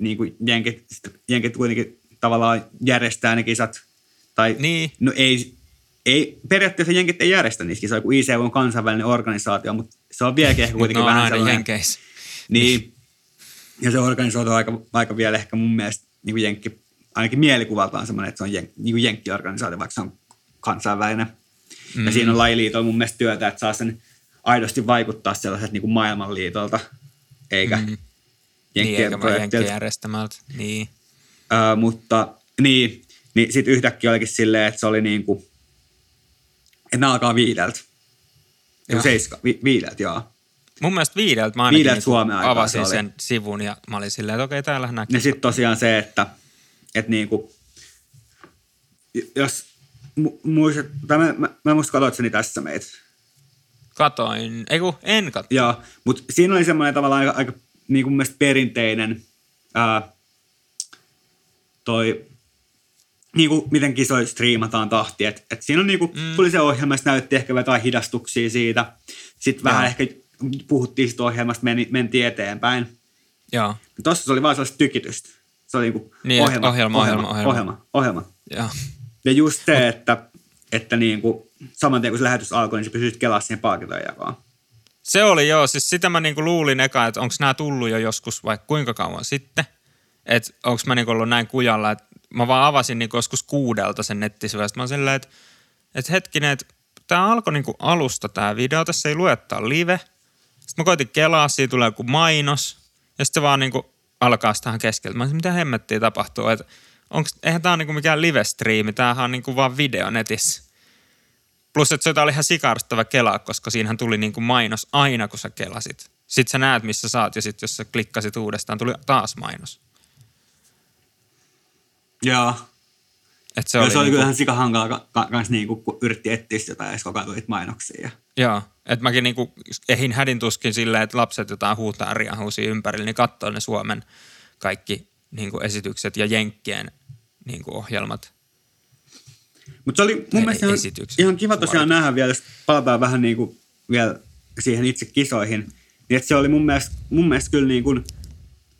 niin kuin jenkit, jenkit kuitenkin tavallaan järjestää ne kisat. Tai, Niin. No ei, ei, periaatteessa jenkit ei järjestä niissä kisoja, kun ICU on kansainvälinen organisaatio, mutta se on vieläkin ehkä kuitenkin ne on vähän sellainen. jenkeissä. Niin. Ja se organisoitu aika, aika vielä ehkä mun mielestä niin kuin jenkki, ainakin mielikuvaltaan semmoinen, että se on jen, niin kuin jenkkiorganisaatio, vaikka se on kansainvälinen. Mm. Ja siinä on lajiliitolla mun mielestä työtä, että saa sen aidosti vaikuttaa sellaiset niin kuin maailmanliitolta, eikä mm. Niin, jenkkien jenkkien projektilta. järjestämältä. Niin. Ö, mutta niin, niin sitten yhtäkkiä olikin silleen, että se oli niin kuin, että nämä alkaa viideltä. Joo. Seiska, vi, viideltä, joo. Mun mielestä viideltä mä ainakin Viideltä niinku Suomen avasin se oli. sen sivun ja mä olin silleen, että okei, täällähän näkyy. Ja sitten tosiaan se, että, että niin kuin, jos mu- muistat, tai mä, mä, mä muista katsoit sen tässä meitä. Katoin, ei kun en katso. Joo, mutta siinä oli semmoinen tavallaan aika, aika niin kuin mun mielestä perinteinen ää, toi, niin kuin miten kisoja striimataan tahti. Et, et siinä on niin kuin, mm. tuli se ohjelma, se näytti ehkä jotain hidastuksia siitä. Sitten vähän ehkä puhuttiin siitä ohjelmasta, meni, mentiin eteenpäin. Joo. Tuossa se oli vaan sellaista tykitystä. Se oli niin kuin Niin, ohjelma, ohjelma, ohjelma, ohjelma. ohjelma, ohjelma. Joo. Ja just se, että, että niin kuin, saman tien kun se lähetys alkoi, niin se pysyt kelaa siihen palkintojen jakoon. Se oli joo, siis sitä mä niinku luulin eka, että onko nämä tullut jo joskus vai kuinka kauan sitten. Että onko mä niinku ollut näin kujalla, että mä vaan avasin niinku joskus kuudelta sen nettisivuja. Sitten mä silleen, että, että hetkinen, että tämä alkoi niinku alusta tämä video, tässä ei lue, että on live. Sitten mä koitin kelaa, siitä tulee joku mainos. Ja sitten se vaan niinku alkaa tähän keskeltä. Mä olisin, mitä hemmettiä tapahtuu, että onks, eihän tää ole niinku mikään live-striimi, tämähän on niinku vaan video netissä. Plus, että se oli ihan sikarstava kelaa, koska siinähän tuli niinku mainos aina, kun sä kelasit. Sitten sä näet, missä sä oot, ja sitten jos sä klikkasit uudestaan, tuli taas mainos. Joo. Et se Se oli, se oli niinku, kyllä ihan sika hankala ka- ka- kans niinku, kun yritti etsiä sitä ja koko ajan mainoksia. Joo, että mäkin niinku ehin hädin tuskin silleen, että lapset jotain huutaa riahuusia ympärillä, niin katsoo ne Suomen kaikki niinku esitykset ja Jenkkien niinku ohjelmat. Mutta se oli mun mielestä ihan, ihan kiva tosiaan nähdä vielä, jos palataan vähän niin kuin vielä siihen itse kisoihin. Niin että se oli mun mielestä, mun mielestä kyllä niin kuin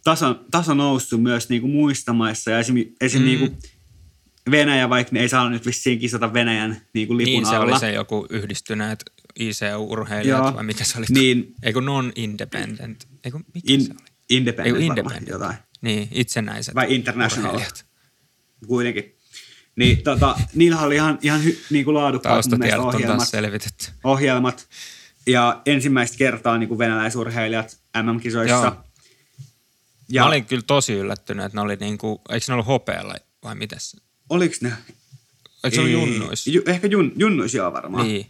taso, taso noussut myös niin kuin muissa maissa. Ja esim, esim Mm. niin kuin Venäjä, vaikka ne ei saanut nyt vissiin kisata Venäjän niin kuin lipun Niin, se alla. oli se joku yhdistyneet ICU-urheilijat Joo. vai mikä se oli? Niin. Ei kun non-independent. Ei kun mikä In, se oli? Independent, varmaan independent. jotain. Niin, itsenäiset Vai international. urheilijat. Kuitenkin. Niin tota, niillä oli ihan, ihan hy, niin kuin laadukkaat mun mielestä ohjelmat. selvitetty. ohjelmat. Ja ensimmäistä kertaa niin kuin venäläisurheilijat MM-kisoissa. Joo. Ja Mä olin kyllä tosi yllättynyt, että ne oli niinku, eikö ne ollut hopealla vai mites? oliks ne? Eikö se ollut junnuissa? Ju, ehkä jun, junnuissa joo varmaan. Niin.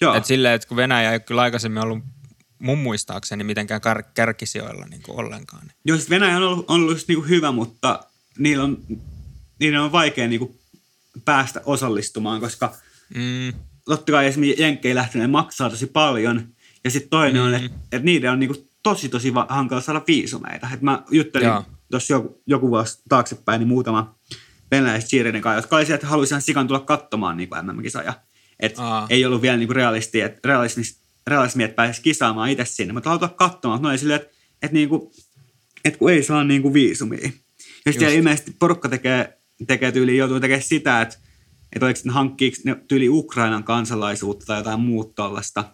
Joo. Et silleen, että kun Venäjä ei kyllä aikaisemmin ollut mun muistaakseni mitenkään kär, kärkisijoilla niin kuin ollenkaan. niin- Joo, siis Venäjä on ollut, on ollut just niinku hyvä, mutta niillä on, niillä on vaikea niinku päästä osallistumaan, koska Mm, totta kai esimerkiksi Jenkkei lähteneet maksaa tosi paljon. Ja sitten toinen mm. on, että et niiden on niinku tosi tosi va- hankala saada viisumeita. Et mä juttelin tuossa joku, joku vuosi taaksepäin niin muutama venäläiset cheerleading kanssa, jotka oli sieltä, että haluaisivat sikan tulla katsomaan niin MM-kisoja. Et Aa. ei ollut vielä niinku realisti, et, realismi, realismi, että pääsisi kisaamaan itse sinne, mutta haluaa katsomaan. No ei silleen, että et niinku, et kun ei saa niinku viisumia. Ja sitten ilmeisesti porukka tekee, tekee tyyliin, joutuu tekemään sitä, että että oliko ne hankkiiko ne tyyli Ukrainan kansalaisuutta tai jotain muuta tollasta.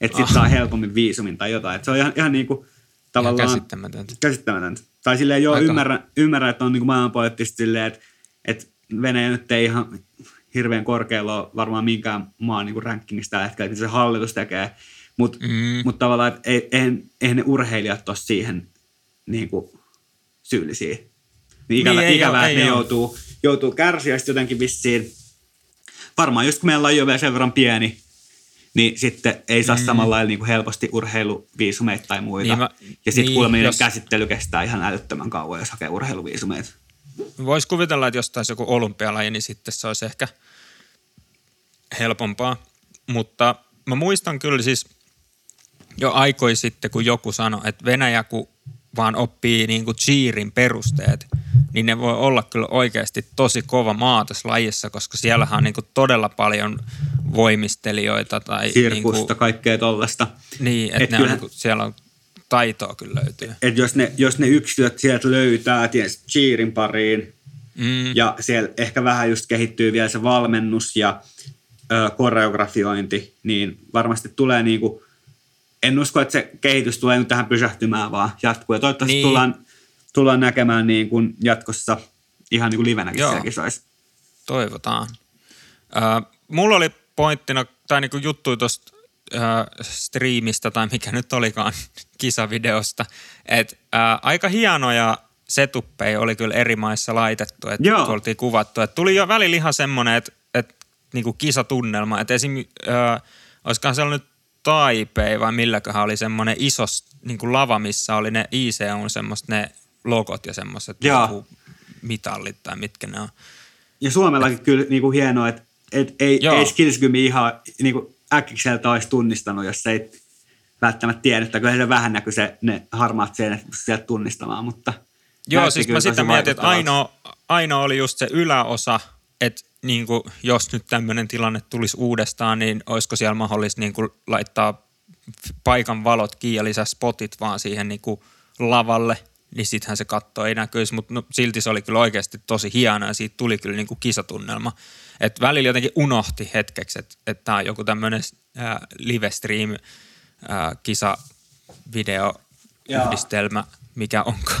Että sitten Ah. saa helpommin viisumin tai jotain. Et se on ihan, ihan niinku ihan tavallaan käsittämätöntä. käsittämätöntä. Tai silleen joo, Aika. ymmärrän, ymmärrän, että on niinku maailmanpoliittisesti silleen, että, että Venäjä nyt ei ihan hirveän korkealla ole varmaan minkään maan niinku rankingista tällä hetkellä, että se hallitus tekee. Mutta Mm. mut tavallaan, että ei, eihän, eihän ne urheilijat ole siihen niinku syyllisiä. Niin ikävä, Niin, ei ikävää, oo, että ne joutuu, joutuu kärsiä sitten jotenkin vissiin. Varmaan just kun meillä on jo vielä sen verran pieni, niin sitten ei saa mm. samalla lailla niin kuin helposti urheiluviisumeita tai muita. Niin mä- ja sitten niin, kuulemma jos- käsittely kestää ihan älyttömän kauan, jos hakee urheiluviisumeita. Voisi kuvitella, että jos taisi joku olympialaji, niin sitten se olisi ehkä helpompaa. Mutta mä muistan kyllä siis jo aikoi sitten, kun joku sanoi, että Venäjä kun vaan oppii niin kuin cheerin perusteet, niin ne voi olla kyllä oikeasti tosi kova maa tässä lajissa, koska siellähän on niin kuin todella paljon voimistelijoita. Tai Sirkusta, niin kuin, kaikkea tollasta. niin, että Et ne on, kyllähän- niin kuin, siellä on taitoa kyllä löytyy. Että jos ne, jos ne yksilöt sieltä löytää ties cheerin pariin, Mm, ja siellä ehkä vähän just kehittyy vielä se valmennus ja ö, koreografiointi, niin varmasti tulee niinku, en usko, että se kehitys tulee nyt tähän pysähtymään, vaan jatkuu. Ja toivottavasti Niin. niin. tullaan, tullaan näkemään niin kuin jatkossa ihan niin kuin livenäkin Joo. siellä kisoissa. Toivotaan. Äh, mulla oli pointtina, tai niinku juttu tuosta äh, striimistä, tai mikä nyt olikaan kisavideosta, että äh, aika hienoja setuppeja oli kyllä eri maissa laitettu, että oltiin kuvattu. Et tuli jo välillä ihan semmoinen, että et, niinku kisatunnelma, että esim. Äh, olisikohan se ollut nyt Taipei vai milläköhän oli semmoinen iso niinku lava, missä oli ne ICUn semmoiset ne logot ja semmoiset niinku mitallit tai mitkä ne on. ja Suomellakin kyllä niin kuin hienoa, että et ei, Joo. ei Skillskymi ihan niin kuin äkkiseltä olisi tunnistanut, jos ei välttämättä tiedä, että kyllä se vähän näkyy se, ne harmaat seinät sieltä tunnistamaan, mutta Joo, siis mä sitä mietin, että ainoa, ainoa oli just se yläosa, että niin kuin, jos nyt tämmöinen tilanne tulisi uudestaan, niin olisiko siellä mahdollista niin kuin, laittaa paikan valot kiinni ja lisää spotit vaan siihen niin kuin, lavalle, niin sittenhän se katto ei näkyisi, mutta no, silti se oli kyllä oikeasti tosi hieno ja siitä tuli kyllä niin kuin kisatunnelma. Et välillä jotenkin unohti hetkeksi, että et tämä on joku tämmöinen äh, live stream äh, kisa video yhdistelmä, mikä onko.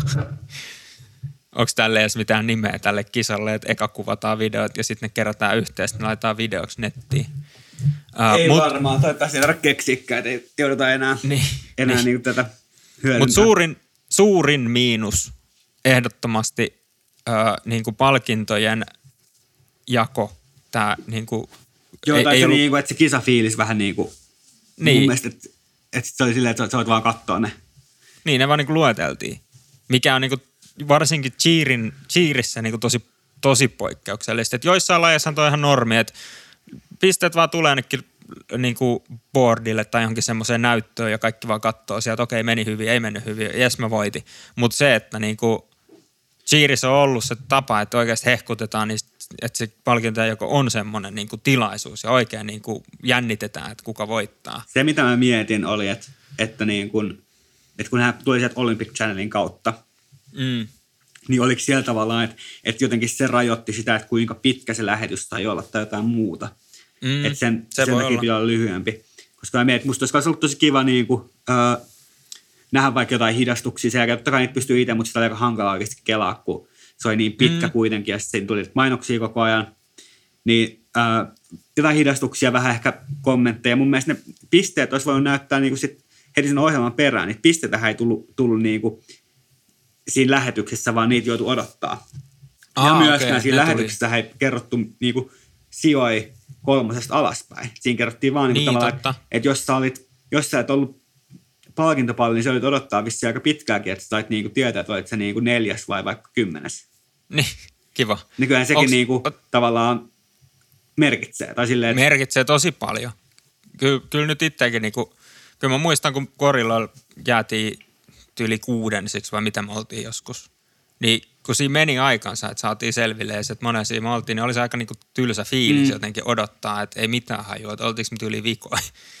Onko tälle edes mitään nimeä tälle kisalle, että eka kuvataan videot ja sitten ne kerätään yhteen, sitten ne laitetaan videoksi nettiin. Uh, Ei mut, varmaan, toivottavasti ei tarvitse keksikään, että ei jouduta enää, Niin, enää niin. niin. tätä hyödyntää. Mutta suurin, suurin miinus ehdottomasti uh, niinku palkintojen jako. Tää, niinku, Joo, ei, tai ei se, ollut, niin kuin, että se kisafiilis vähän niin kuin, Niin. mun mielestä, että, että se oli silleen, että sä voit vaan katsoa ne. Niin, ne vaan niinku lueteltiin. Mikä on niinku, varsinkin cheerin, cheerissä niinku tosi, tosi poikkeuksellista. Et joissain lajeissa on ihan normi, että pisteet vaan tulee ainakin niinku boardille tai johonkin semmoiseen näyttöön ja kaikki vaan katsoo sieltä, okei meni hyvin, ei mennyt hyvin, jes mä voitin. Mutta se, että niinku cheerissä on ollut se tapa, että oikeasti hehkutetaan, niin että se palkintojen joko on semmoinen niinku tilaisuus ja oikein niinku jännitetään, että kuka voittaa. Se, mitä mä mietin, oli, että, että, niin kun, että kun hän tuli sieltä Olympic Channelin kautta, Mm. niin oliko siellä tavallaan, että, että jotenkin se rajoitti sitä, että kuinka pitkä se lähetys tai olla tai jotain muuta. Mm. Että sen, se sen takia olla. pitää olla lyhyempi. Koska mä mietin, että musta olisi ollut tosi kiva niin kuin, öö, nähdä vaikka jotain hidastuksia. Se totta kai niitä pystyy itse, mutta sitä oli aika hankala oikeasti kelaa, kun se oli niin pitkä Mm. kuitenkin ja sitten tuli mainoksia koko ajan. Niin öö, jotain hidastuksia, vähän ehkä kommentteja. Mun mielestä ne pisteet olisi voinut näyttää niin kuin sit heti sen ohjelman perään. Niitä pisteitä ei tullut, tullut niin kuin siinä lähetyksessä, vaan niitä joutui odottaa. Aa, ja myöskään ne siinä lähetyksessä ei kerrottu niinku sijoi kolmosesta alaspäin. Siinä kerrottiin vaan niinku Niin, tavallaan, totta. että, jos sä olit, jos sä et ollut palkintopalli, niin sä olit odottaa vissiin aika pitkäänkin, että sä sait niinku tietää, että olit sä niinku neljäs vai vaikka kymmenes. Niin, kiva. Niin kyllähän sekin Onks- niinku tavallaan merkitsee. Tai silleen, että merkitsee tosi paljon. Ky- kyllä nyt itsekin, niinku, kyllä mä muistan, kun korilla jäätiin yli kuudensiksi vai mitä me oltiin joskus. Niin kun siinä meni aikansa, että saatiin selville ja että monen siinä me oltiin, niin oli se aika niinku tylsä fiilis mm. Jotenkin odottaa, että ei mitään hajua, että oltiinko me yli viikkoa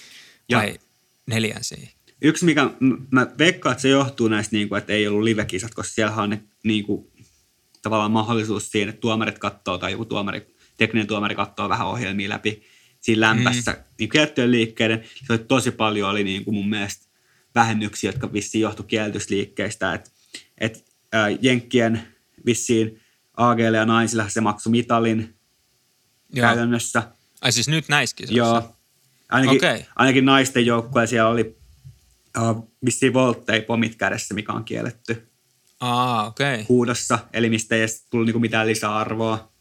vai neljän siinä. yksi, mikä mä veikkaan, että se johtuu näistä, niinku, että ei ollut livekisat, koska siellä on ne niinku, tavallaan mahdollisuus siihen, että tuomarit katsoo tai joku tuomari, tekninen tuomari katsoo vähän ohjelmia läpi siinä lämpässä. Mm. Niin kiellettyjen liikkeiden, se oli tosi paljon oli niin kuin mun mielestä vähennyksiä, jotka vissiin johtu kielletysliikkeistä. Että et, ää, Jenkkien vissiin AGL ja naisilla se maksoi mitalin Joo. käytännössä. Ai siis nyt näiskin Joo. Ainakin, okay. ainakin naisten joukkueella siellä oli uh, vissiin voltteja pomit kädessä, mikä on kielletty Aa, okei. Okay. huudossa, eli mistä ei edes tullut niinku mitään lisäarvoa.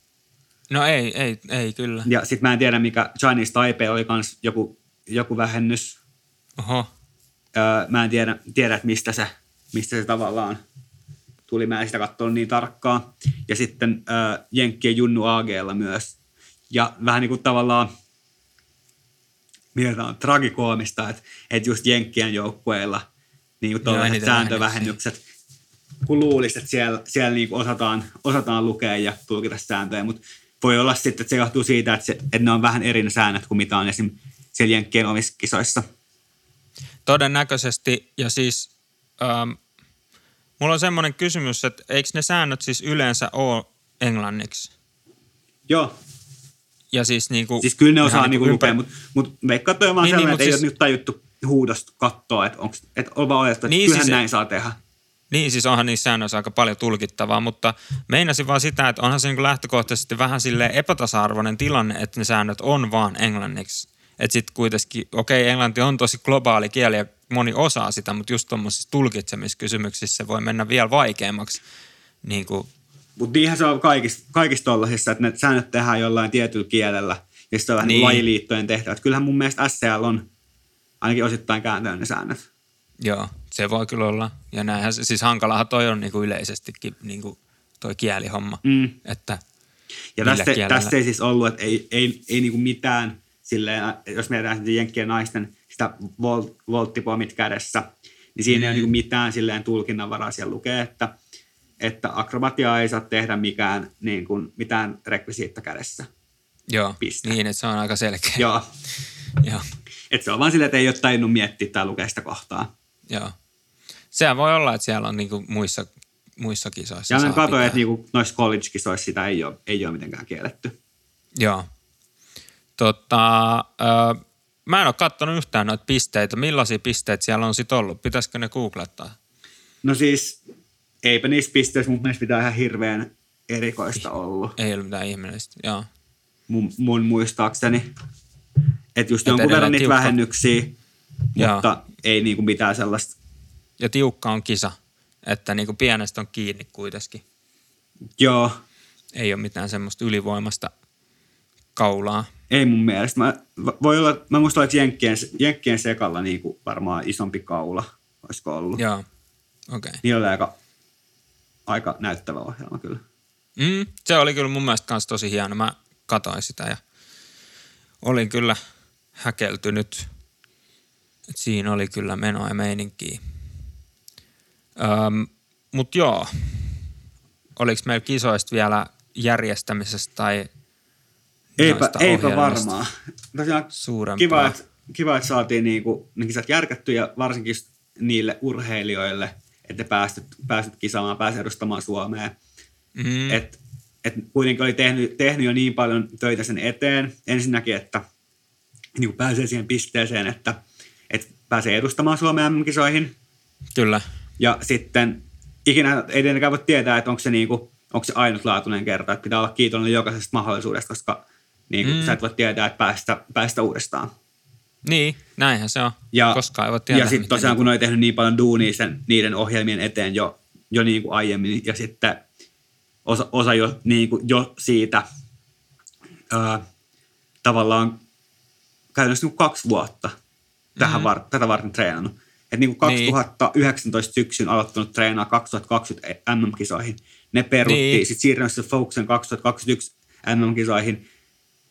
No ei, ei, ei kyllä. Ja sitten mä en tiedä, mikä Chinese Taipei oli kans joku, joku vähennys. Oho. Öö, mä en tiedä, tiedä että mistä se, mistä se tavallaan tuli. Mä en sitä katsonut niin tarkkaan. Ja sitten öö, Jenkkien Junnu AGlla myös. Ja vähän niin kuin tavallaan mitä on tragikoomista, että, että just Jenkkien joukkueilla niin kuin sääntövähennykset, kun luulisi, että siellä, siellä niin kuin osataan, osataan lukea ja tulkita sääntöjä, mutta voi olla sitten, että se johtuu siitä, että, se, että ne on vähän eri ne säännöt kuin mitä on esim. siellä Jenkkien omissa kisoissa. Todennäköisesti, ja siis ähm, mulla on semmoinen kysymys, että eikö ne säännöt siis yleensä ole englanniksi? Joo, Ja siis niinku... siis kyllä ne osaa niinku lukea, ympär- mutta mut veikkaa, toi on vaan Niin, niin, niin, sellainen, mut että ei siis- ole nyt tajuttu huudosta katsoa, että, onks, että on vaan että Niin, niin, kyllähän siis- näin saa tehdä. Niin, siis onhan niissä säännöissä aika paljon tulkittavaa, mutta meinasin vaan sitä, että onhan se niinku lähtökohtaisesti vähän sille epätasa-arvoinen tilanne, että ne säännöt on vaan englanniksi. Että sitten kuitenkin, okei, englanti on tosi globaali kieli ja moni osaa sitä, mutta just tuommoisissa tulkitsemiskysymyksissä se voi mennä vielä vaikeammaksi. Niin kuin, Mutta niinhän se on kaikissa, kaikissa tollaisissa, että ne säännöt tehdään jollain tietyllä kielellä, ja sitten on vähän Niin. niin. lajiliittojen tehtävät. Kyllähän mun mielestä SCL on ainakin osittain kääntänyt ne säännöt. joo, se voi kyllä olla. Ja näinhän, siis hankalahan toi on niin kuin yleisestikin niin kuin toi kielihomma. Mm. Että Ja tästä, kielellä? tästä ei siis ollut, että ei, ei, ei niinku mitään, silleen, jos mietitään jenkkien naisten sitä volt, volttipomit kädessä, niin siinä mm. ei ole niinku mitään silleen tulkinnanvaraa siellä lukee, että, että akrobatiaa ei saa tehdä mikään, niin kuin, mitään rekvisiitta kädessä. Joo, Piste. niin, että se on aika selkeä. Joo, Joo. että se on vaan silleen, että ei ole tainnut miettiä tai lukea sitä kohtaa. Joo. Sehän voi olla, että siellä on niinku muissa, muissa kisoissa. Ja katsoin, pitää. että niinku noissa college-kisoissa sitä ei ole, ei ole mitenkään kielletty. Joo. Tota, ö, mä en ole katsonut yhtään noita pisteitä. Millaisia pisteitä siellä on sitten ollut? Pitäisikö ne googlettaa? No siis, eipä niissä pisteissä mun mielestä pitää ihan hirveän erikoista ollut, Ei ole mitään ihmeellistä. Joo. mun, mun muistaakseni. Että just Et jonkun verran niitä tiukka. vähennyksiä, Joo. mutta ei niinku mitään sellaista. Ja tiukka on kisa. Että niinku pienestä on kiinni kuitenkin. Joo, Ei ole mitään semmoista ylivoimasta kaulaa. ei mun mielestä. Mä, voi olla, mä muistan, että Jenkkien, Jenkkien sekalla niinku varmaan isompi kaula olisiko ollut. Joo. Okei. Okay. Niillä oli aika, aika näyttävä ohjelma kyllä. Mm, se oli kyllä mun mielestä kans tosi hieno. Mä katoin sitä ja olin kyllä häkeltynyt. Et siinä oli kyllä menoa ja meininkiä. Öm, mut joo, oliko meillä kisoista vielä järjestämisestä tai Eipä, eipä varmaan. Suurempaa? kiva, että, kiva, että saatiin niinku, ne kisat järkätty ja varsinkin niille urheilijoille, että ne päästyt, päästyt kisaamaan, pääsee edustamaan Suomea. Mm, Et, et kuitenkin oli tehnyt, tehnyt jo niin paljon töitä sen eteen. Ensinnäkin, että niin kuin pääsee siihen pisteeseen, että, että pääsee edustamaan Suomea MM-kisoihin. kyllä, Ja sitten ikinä ei tietenkään voi tietää, että onko se, niin kuin, onko se ainutlaatuinen kerta. Että pitää olla kiitollinen jokaisesta mahdollisuudesta, koska niin kuin, Mm. sä et voi tietää, että päästä, päästä uudestaan. niin, näinhän se on. Ja, Koskaan ei voi tietää. ja sitten tosiaan, niinku- kun ne oli tehnyt niin paljon duunia sen, niiden ohjelmien eteen jo, jo niin kuin aiemmin, ja sitten osa, osa jo, niin kuin jo siitä ää, tavallaan käytännössä niin kaksi vuotta tähän Mhm. var, tätä varten treenannut. Et niin kuin Niin. 2019 syksyn aloittanut treenaa 2020 MM-kisoihin. Ne peruttiin. Niin. Sitten siirrynyt se Focuksen 2021 MM-kisoihin.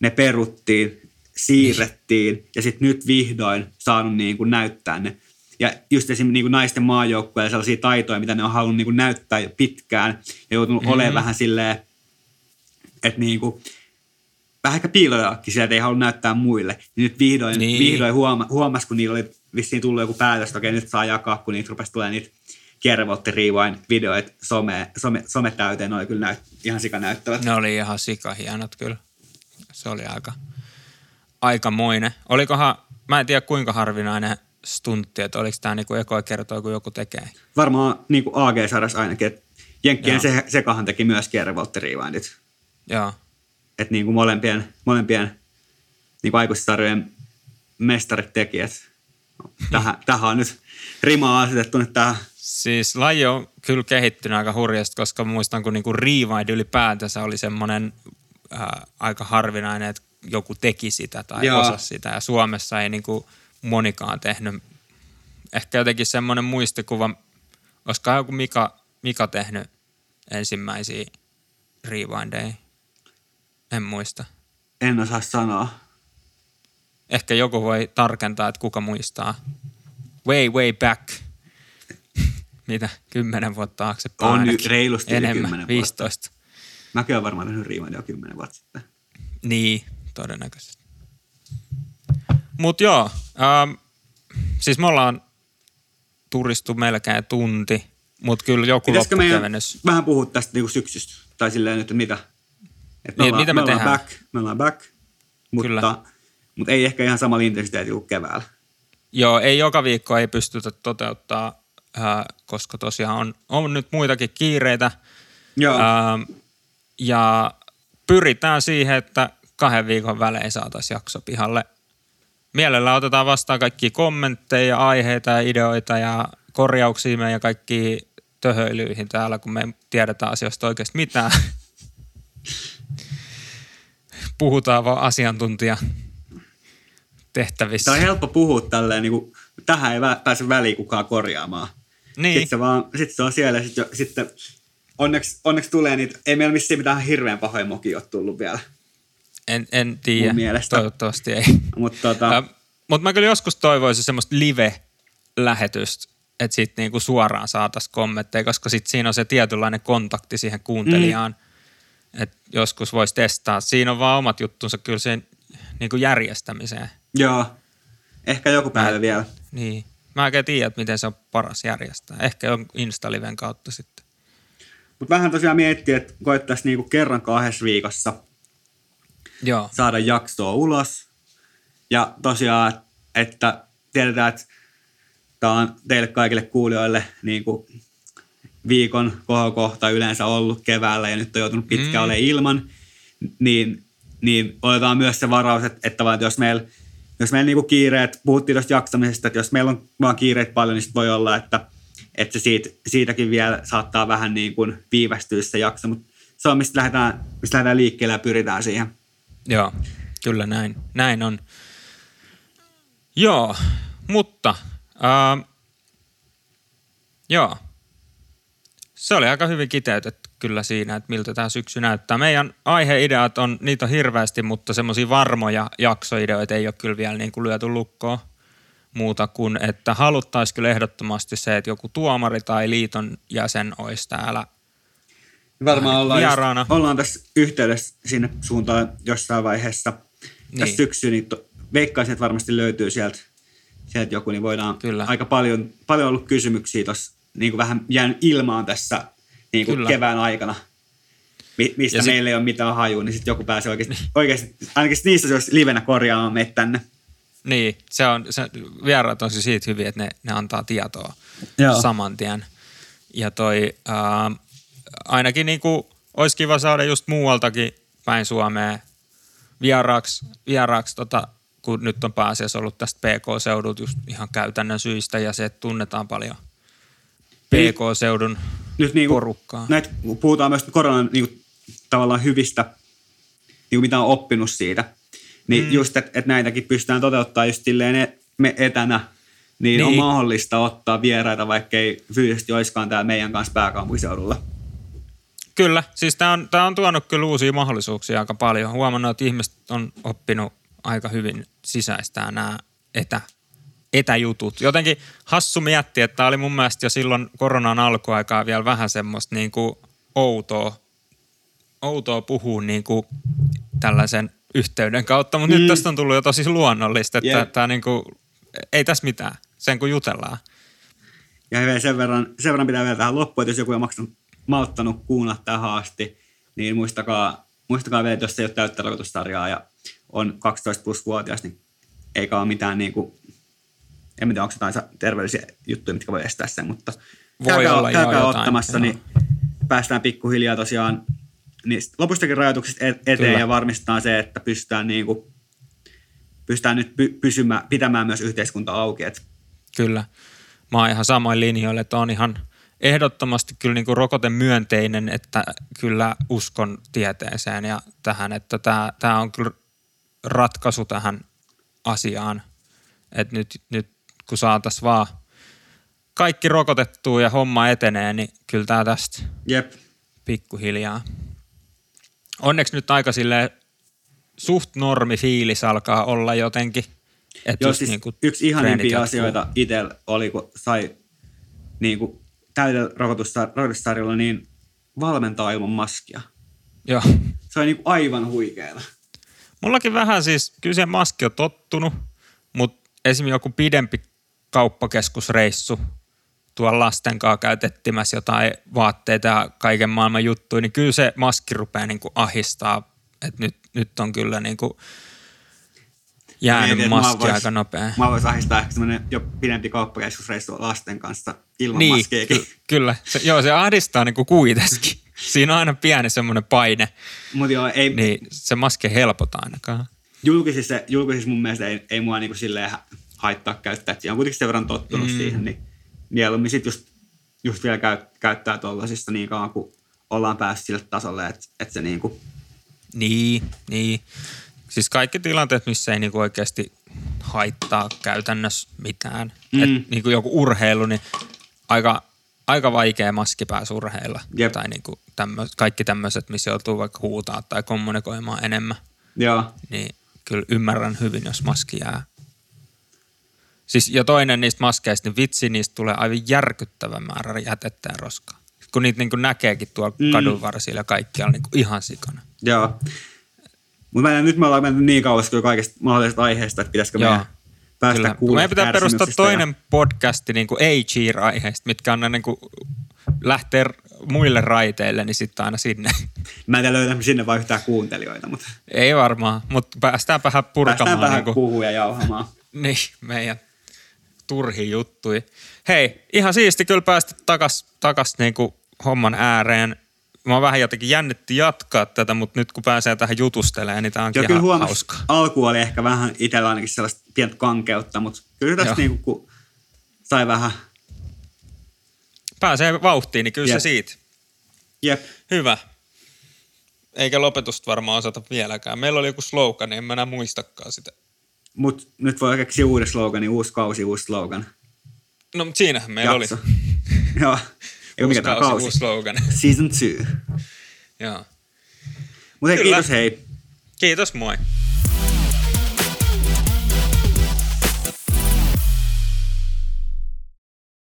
Ne peruttiin, siirrettiin ja sitten nyt vihdoin saanut niin kuin näyttää ne. Ja just esimerkiksi niin kuin naisten maajoukkueella sellaisia taitoja, mitä ne on halunnut niin kuin näyttää jo pitkään ja joutunut Mhm. mm-hmm. olemaan vähän silleen, että niin kuin, vähän ehkä piilojakin sieltä, että ei halua näyttää muille. Niin nyt vihdoin, Niin. vihdoin huoma, huomasi, kun niillä oli vissiin tullut joku päätös, että okei, nyt saa jakaa, kun niitä rupesi tulemaan niitä Kierrevotti Rewind videoita some, some, some täyteen, oli kyllä näyt, ihan sikanäyttävät. Ne oli ihan sikahienot kyllä. Se oli aika, aikamoinen. Olikohan, mä en tiedä kuinka harvinainen stuntti, että oliko tämä niinku ekoa kertoa, kun joku tekee. Varmaan niin kuin AG-sarjassa ainakin, että Jenkkien se, sekahan teki myös Kierrevotti Rewindit. Joo, Että niin kuin molempien, molempien niin kuin aikuissarjojen mestarit tekijät. Tähän, tähän on nyt rimaa asetettu nyt tähän. Siis laji on kyllä kehittynyt aika hurjasti, koska muistan, kun niinku rewind ylipäätänsä oli semmoinen äh, aika harvinainen, että joku teki sitä tai Joo. osasi sitä. Ja Suomessa ei niinku monikaan tehnyt. Ehkä jotenkin semmoinen muistikuva, olisiko joku Mika, Mika tehnyt ensimmäisiä rewindeja? En muista. En osaa sanoa. Ehkä joku voi tarkentaa, että kuka muistaa. Way, way back. Mitä? Kymmenen vuotta taaksepäin On nyt reilusti Enemmän, 10 vuotta. 15. Mäkin olen varmaan tehnyt Rewindin jo kymmenen vuotta sitten. Niin, todennäköisesti. Mut joo, ähm, siis me ollaan turistu melkein tunti, mut kyllä joku Pitäisikö loppukevennys. vähän puhua tästä niinku syksystä? Tai silleen nyt, että mitä? Et Niin, mitä me ollaan tehdään? back, me ollaan back, Kyllä. mutta, mutta ei ehkä ihan samalla intensiteetillä kuin keväällä. Joo, ei joka viikko ei pystytä toteuttaa, äh, koska tosiaan on, on nyt muitakin kiireitä. Joo. Ähm, ja pyritään siihen, että kahden viikon välein saataisiin jakso pihalle. Mielellä otetaan vastaan kaikki kommentteja, aiheita ja ideoita ja korjauksia meidän kaikkiin töhöilyihin täällä, kun me ei tiedetä asioista oikeasti mitään. Puhutaan vaan asiantuntija tehtävissä. Tämä on helppo puhua tälleen, niin kuin, tähän ei pääse väliin kukaan korjaamaan. Niin, Sitten se, vaan, sit se on siellä ja sit, jo- sitten onneksi, onneksi tulee niitä, ei meillä missään mitään hirveän pahoja mokia ole tullut vielä. En, en tiedä. Mun mielestä. Toivottavasti ei. Mutta tota, Äh, Mutta mä kyllä joskus toivoisin semmoista live-lähetystä, että sitten niinku suoraan saataisiin kommentteja, koska sitten siinä on se tietynlainen kontakti siihen kuuntelijaan. Mm. Että joskus voisi testaa. Siinä on vaan omat juttunsa kyllä sen niinku järjestämiseen. joo, ehkä joku päivä vielä. Niin. Mä en tiedä, miten se on paras järjestää. Ehkä on Instaliven kautta sitten. Mutta vähän tosiaan miettiä, että koettaisiin niinku kerran kahdessa viikossa Joo. saada jaksoa ulos. Ja tosiaan, että tiedetään, että tämä on teille kaikille kuulijoille niin kuin viikon kohokohta yleensä ollut keväällä ja nyt on joutunut pitkään Mm. olemaan ilman, niin, niin otetaan myös se varaus, että, että vaan, että jos meillä, jos meillä niin kuin kiireet, puhuttiin tuosta jaksamisesta, että jos meillä on vaan kiireet paljon, niin voi olla, että, että se siitä, siitäkin vielä saattaa vähän niin kuin viivästyä se jakso, mutta se on, mistä lähdetään, mistä lähdetään liikkeelle ja pyritään siihen. Joo, kyllä näin. Näin on. Joo, mutta äh, joo. Se oli aika hyvin kiteytetty kyllä siinä, että miltä tämä syksy näyttää. Meidän aiheideat on, niitä on hirveästi, mutta semmoisia varmoja jaksoideoita ei ole kyllä vielä niin kuin lyöty lukkoon muuta kuin, että haluttaisiin kyllä ehdottomasti se, että joku tuomari tai liiton jäsen olisi täällä Varmaan ollaan, Vieraana. just, ollaan tässä yhteydessä sinne suuntaan jossain vaiheessa Niin. tässä syksyyn, niin to, veikkaisin, että varmasti löytyy sieltä, sieltä joku, niin voidaan Kyllä. aika paljon, paljon ollut kysymyksiä tuossa, niin kuin vähän jäänyt ilmaan tässä niin kuin Kyllä. kevään aikana, mi, mistä Ja sit- meillä ei ole mitään hajua, niin sitten joku pääsee oikeasti, oikeasti ainakin niistä se olisi livenä korjaamaan meitä tänne. Niin, se on, se, vieraat on siis siitä hyviä, että ne, ne antaa tietoa Joo. saman tien. Ja toi, ää, ainakin niinku, olisi kiva saada just muualtakin päin Suomea vieraaksi, vieraaksi tota, kun nyt on pääasiassa ollut tästä PK-seudulta just ihan käytännön syistä ja se, että tunnetaan paljon PK-seudun Nyt niin kuin, porukkaa. näitä, puhutaan myös koronan niin kuin, tavallaan hyvistä, niin kuin mitä on oppinut siitä, niin mm. just, että et näitäkin pystytään toteuttamaan just silleen e- me etänä, niin, niin, on mahdollista ottaa vieraita, vaikka ei fyysisesti olisikaan täällä meidän kanssa pääkaupunkiseudulla. Kyllä, siis tämä on, tää on tuonut kyllä uusia mahdollisuuksia aika paljon. Huomannut, että ihmiset on oppinut aika hyvin sisäistää nämä etä, etäjutut. Jotenkin hassu miettiä, että tämä oli mun mielestä jo silloin koronan alkuaikaa vielä vähän semmoista niin kuin outoa, outoa puhua niin kuin tällaisen yhteyden kautta, mutta mm. nyt tästä on tullut jo tosi luonnollista, että Jep. tämä niin kuin, ei tässä mitään, sen kun jutellaan. Ja hyvä, sen verran, sen verran pitää vielä tähän loppuun, että jos joku on maksanut, malttanut kuunnella tähän asti, niin muistakaa, muistakaa vielä, että jos ei ole täyttä rokotussarjaa ja on 12 plus vuotias, niin eikä ole mitään niin kuin, en tiedä, onko jotain terveellisiä juttuja, mitkä voi estää sen, mutta Voi käykää, olla käykää jotain, ottamassa, joo. niin päästään pikkuhiljaa tosiaan niistä lopustakin rajoituksista et- eteen Kyllä. ja varmistetaan se, että pystytään, niin kuin, pystytään nyt py, pysymään, pitämään myös yhteiskunta auki. Et Kyllä. Mä oon ihan samoin linjoilla, että on ihan ehdottomasti kyllä niin kuin rokotemyönteinen, että kyllä uskon tieteeseen ja tähän, että tämä, tämä on kyllä ratkaisu tähän asiaan. Että nyt, nyt kun saataisiin vaan kaikki rokotettua ja homma etenee, niin kyllä tämä tästä Jep, pikkuhiljaa. Onneksi nyt aika sille suht normi fiilis alkaa olla jotenkin. Että Joo, siis niinku yksi treenit ihanimpia asioita itsellä oli, kun sai niin kuin täydellä rokotussar- rokotussarjalla niin valmentaa ilman maskia. Joo. Se oli niin kuin aivan huikeeta. Mullakin vähän siis, kyllä se maski on tottunut, mutta esimerkiksi joku pidempi kauppakeskusreissu, tuolla lasten kanssa käytettimässä jotain vaatteita ja kaiken maailman juttuja, niin kyllä se maski rupeaa niin kuin ahistaa, että nyt, nyt on kyllä niin kuin jäänyt Mietin, maski vois- aika nopea. Mä voisin ahistaa ehkä semmoinen jo pidempi kauppakeskusreissu lasten kanssa ilman Niin, maskeakin. ky- kyllä. Se, joo, se ahdistaa niin kuin kuitenkin. Siinä on aina pieni semmoinen paine, Mutta joo, ei, niin se maski ei helpota ainakaan. julkisissa, julkisissa mun mielestä ei, ei mua niinku silleen ha- haittaa käyttää. Siinä on kuitenkin sen verran tottunut mm. siihen, niin mieluummin sit just, just vielä käy, käyttää tollasista niin kauan, kun ollaan päässyt sille tasolle, että et se niinku, Niin, niin. Siis kaikki tilanteet, missä ei niinku oikeasti haittaa käytännössä mitään. Mm. Et niinku joku urheilu, niin aika aika vaikea maskipääsurheilla. Jep. Tai niinku tämmö, kaikki tämmöiset, missä joutuu vaikka huutaa tai kommunikoimaan enemmän. Joo. Niin kyllä ymmärrän hyvin, jos maski jää. Siis, ja toinen niistä maskeista, niin vitsi, niistä tulee aivan järkyttävä määrä jätettä ja roskaa. Kun niitä niin näkeekin tuolla mm. kadun varsilla ja kaikkialla niin ihan sikana. Joo. Mutta nyt me ollaan mennyt niin kauas kyllä kaikista mahdollisista aiheista, että pitäisikö Joo. meidän päästä Kyllä. kuulemaan Meidän pitää perustaa toinen podcasti niin kuin ei-cheer-aiheista, mitkä on niin kuin lähtee muille raiteille, niin sitten aina sinne. Ja mä en tiedä löydämme sinne vai yhtään kuuntelijoita, mutta Ei varmaan, mutta päästäänpähän purkamaan päästään vähän niin kuin, puhua ja jauhamaan. niin, meidän turhi juttui. Hei, ihan siisti kyllä päästä takas, takas niin kuin homman ääreen. Mä oon vähän jotenkin jännitti jatkaa tätä, mutta nyt kun pääsee tähän jutustelemaan, niin tää onkin Joo, kyllä ihan huomasi, hauskaa. alku oli ehkä vähän itsellä ainakin sellaista pientä kankeutta, mutta kyllä tästä Joo. niinku, kun sai vähän, Pääsee vauhtiin, niin kyllä Jep. se siitä. jep, Hyvä. Eikä lopetusta varmaan osata vieläkään. Meillä oli joku slogan, niin en mä enää muistakaan sitä. Mutta nyt voi keksiä uuden sloganin, uusi kausi, uusi slogan. No, mutta siinähän meillä Jakso. oli. Joo, ei Uusi mikä kausi, kausi. uusi slogan. Season 2. Joo. Mutta Kyllä. kiitos hei. Kiitos, moi.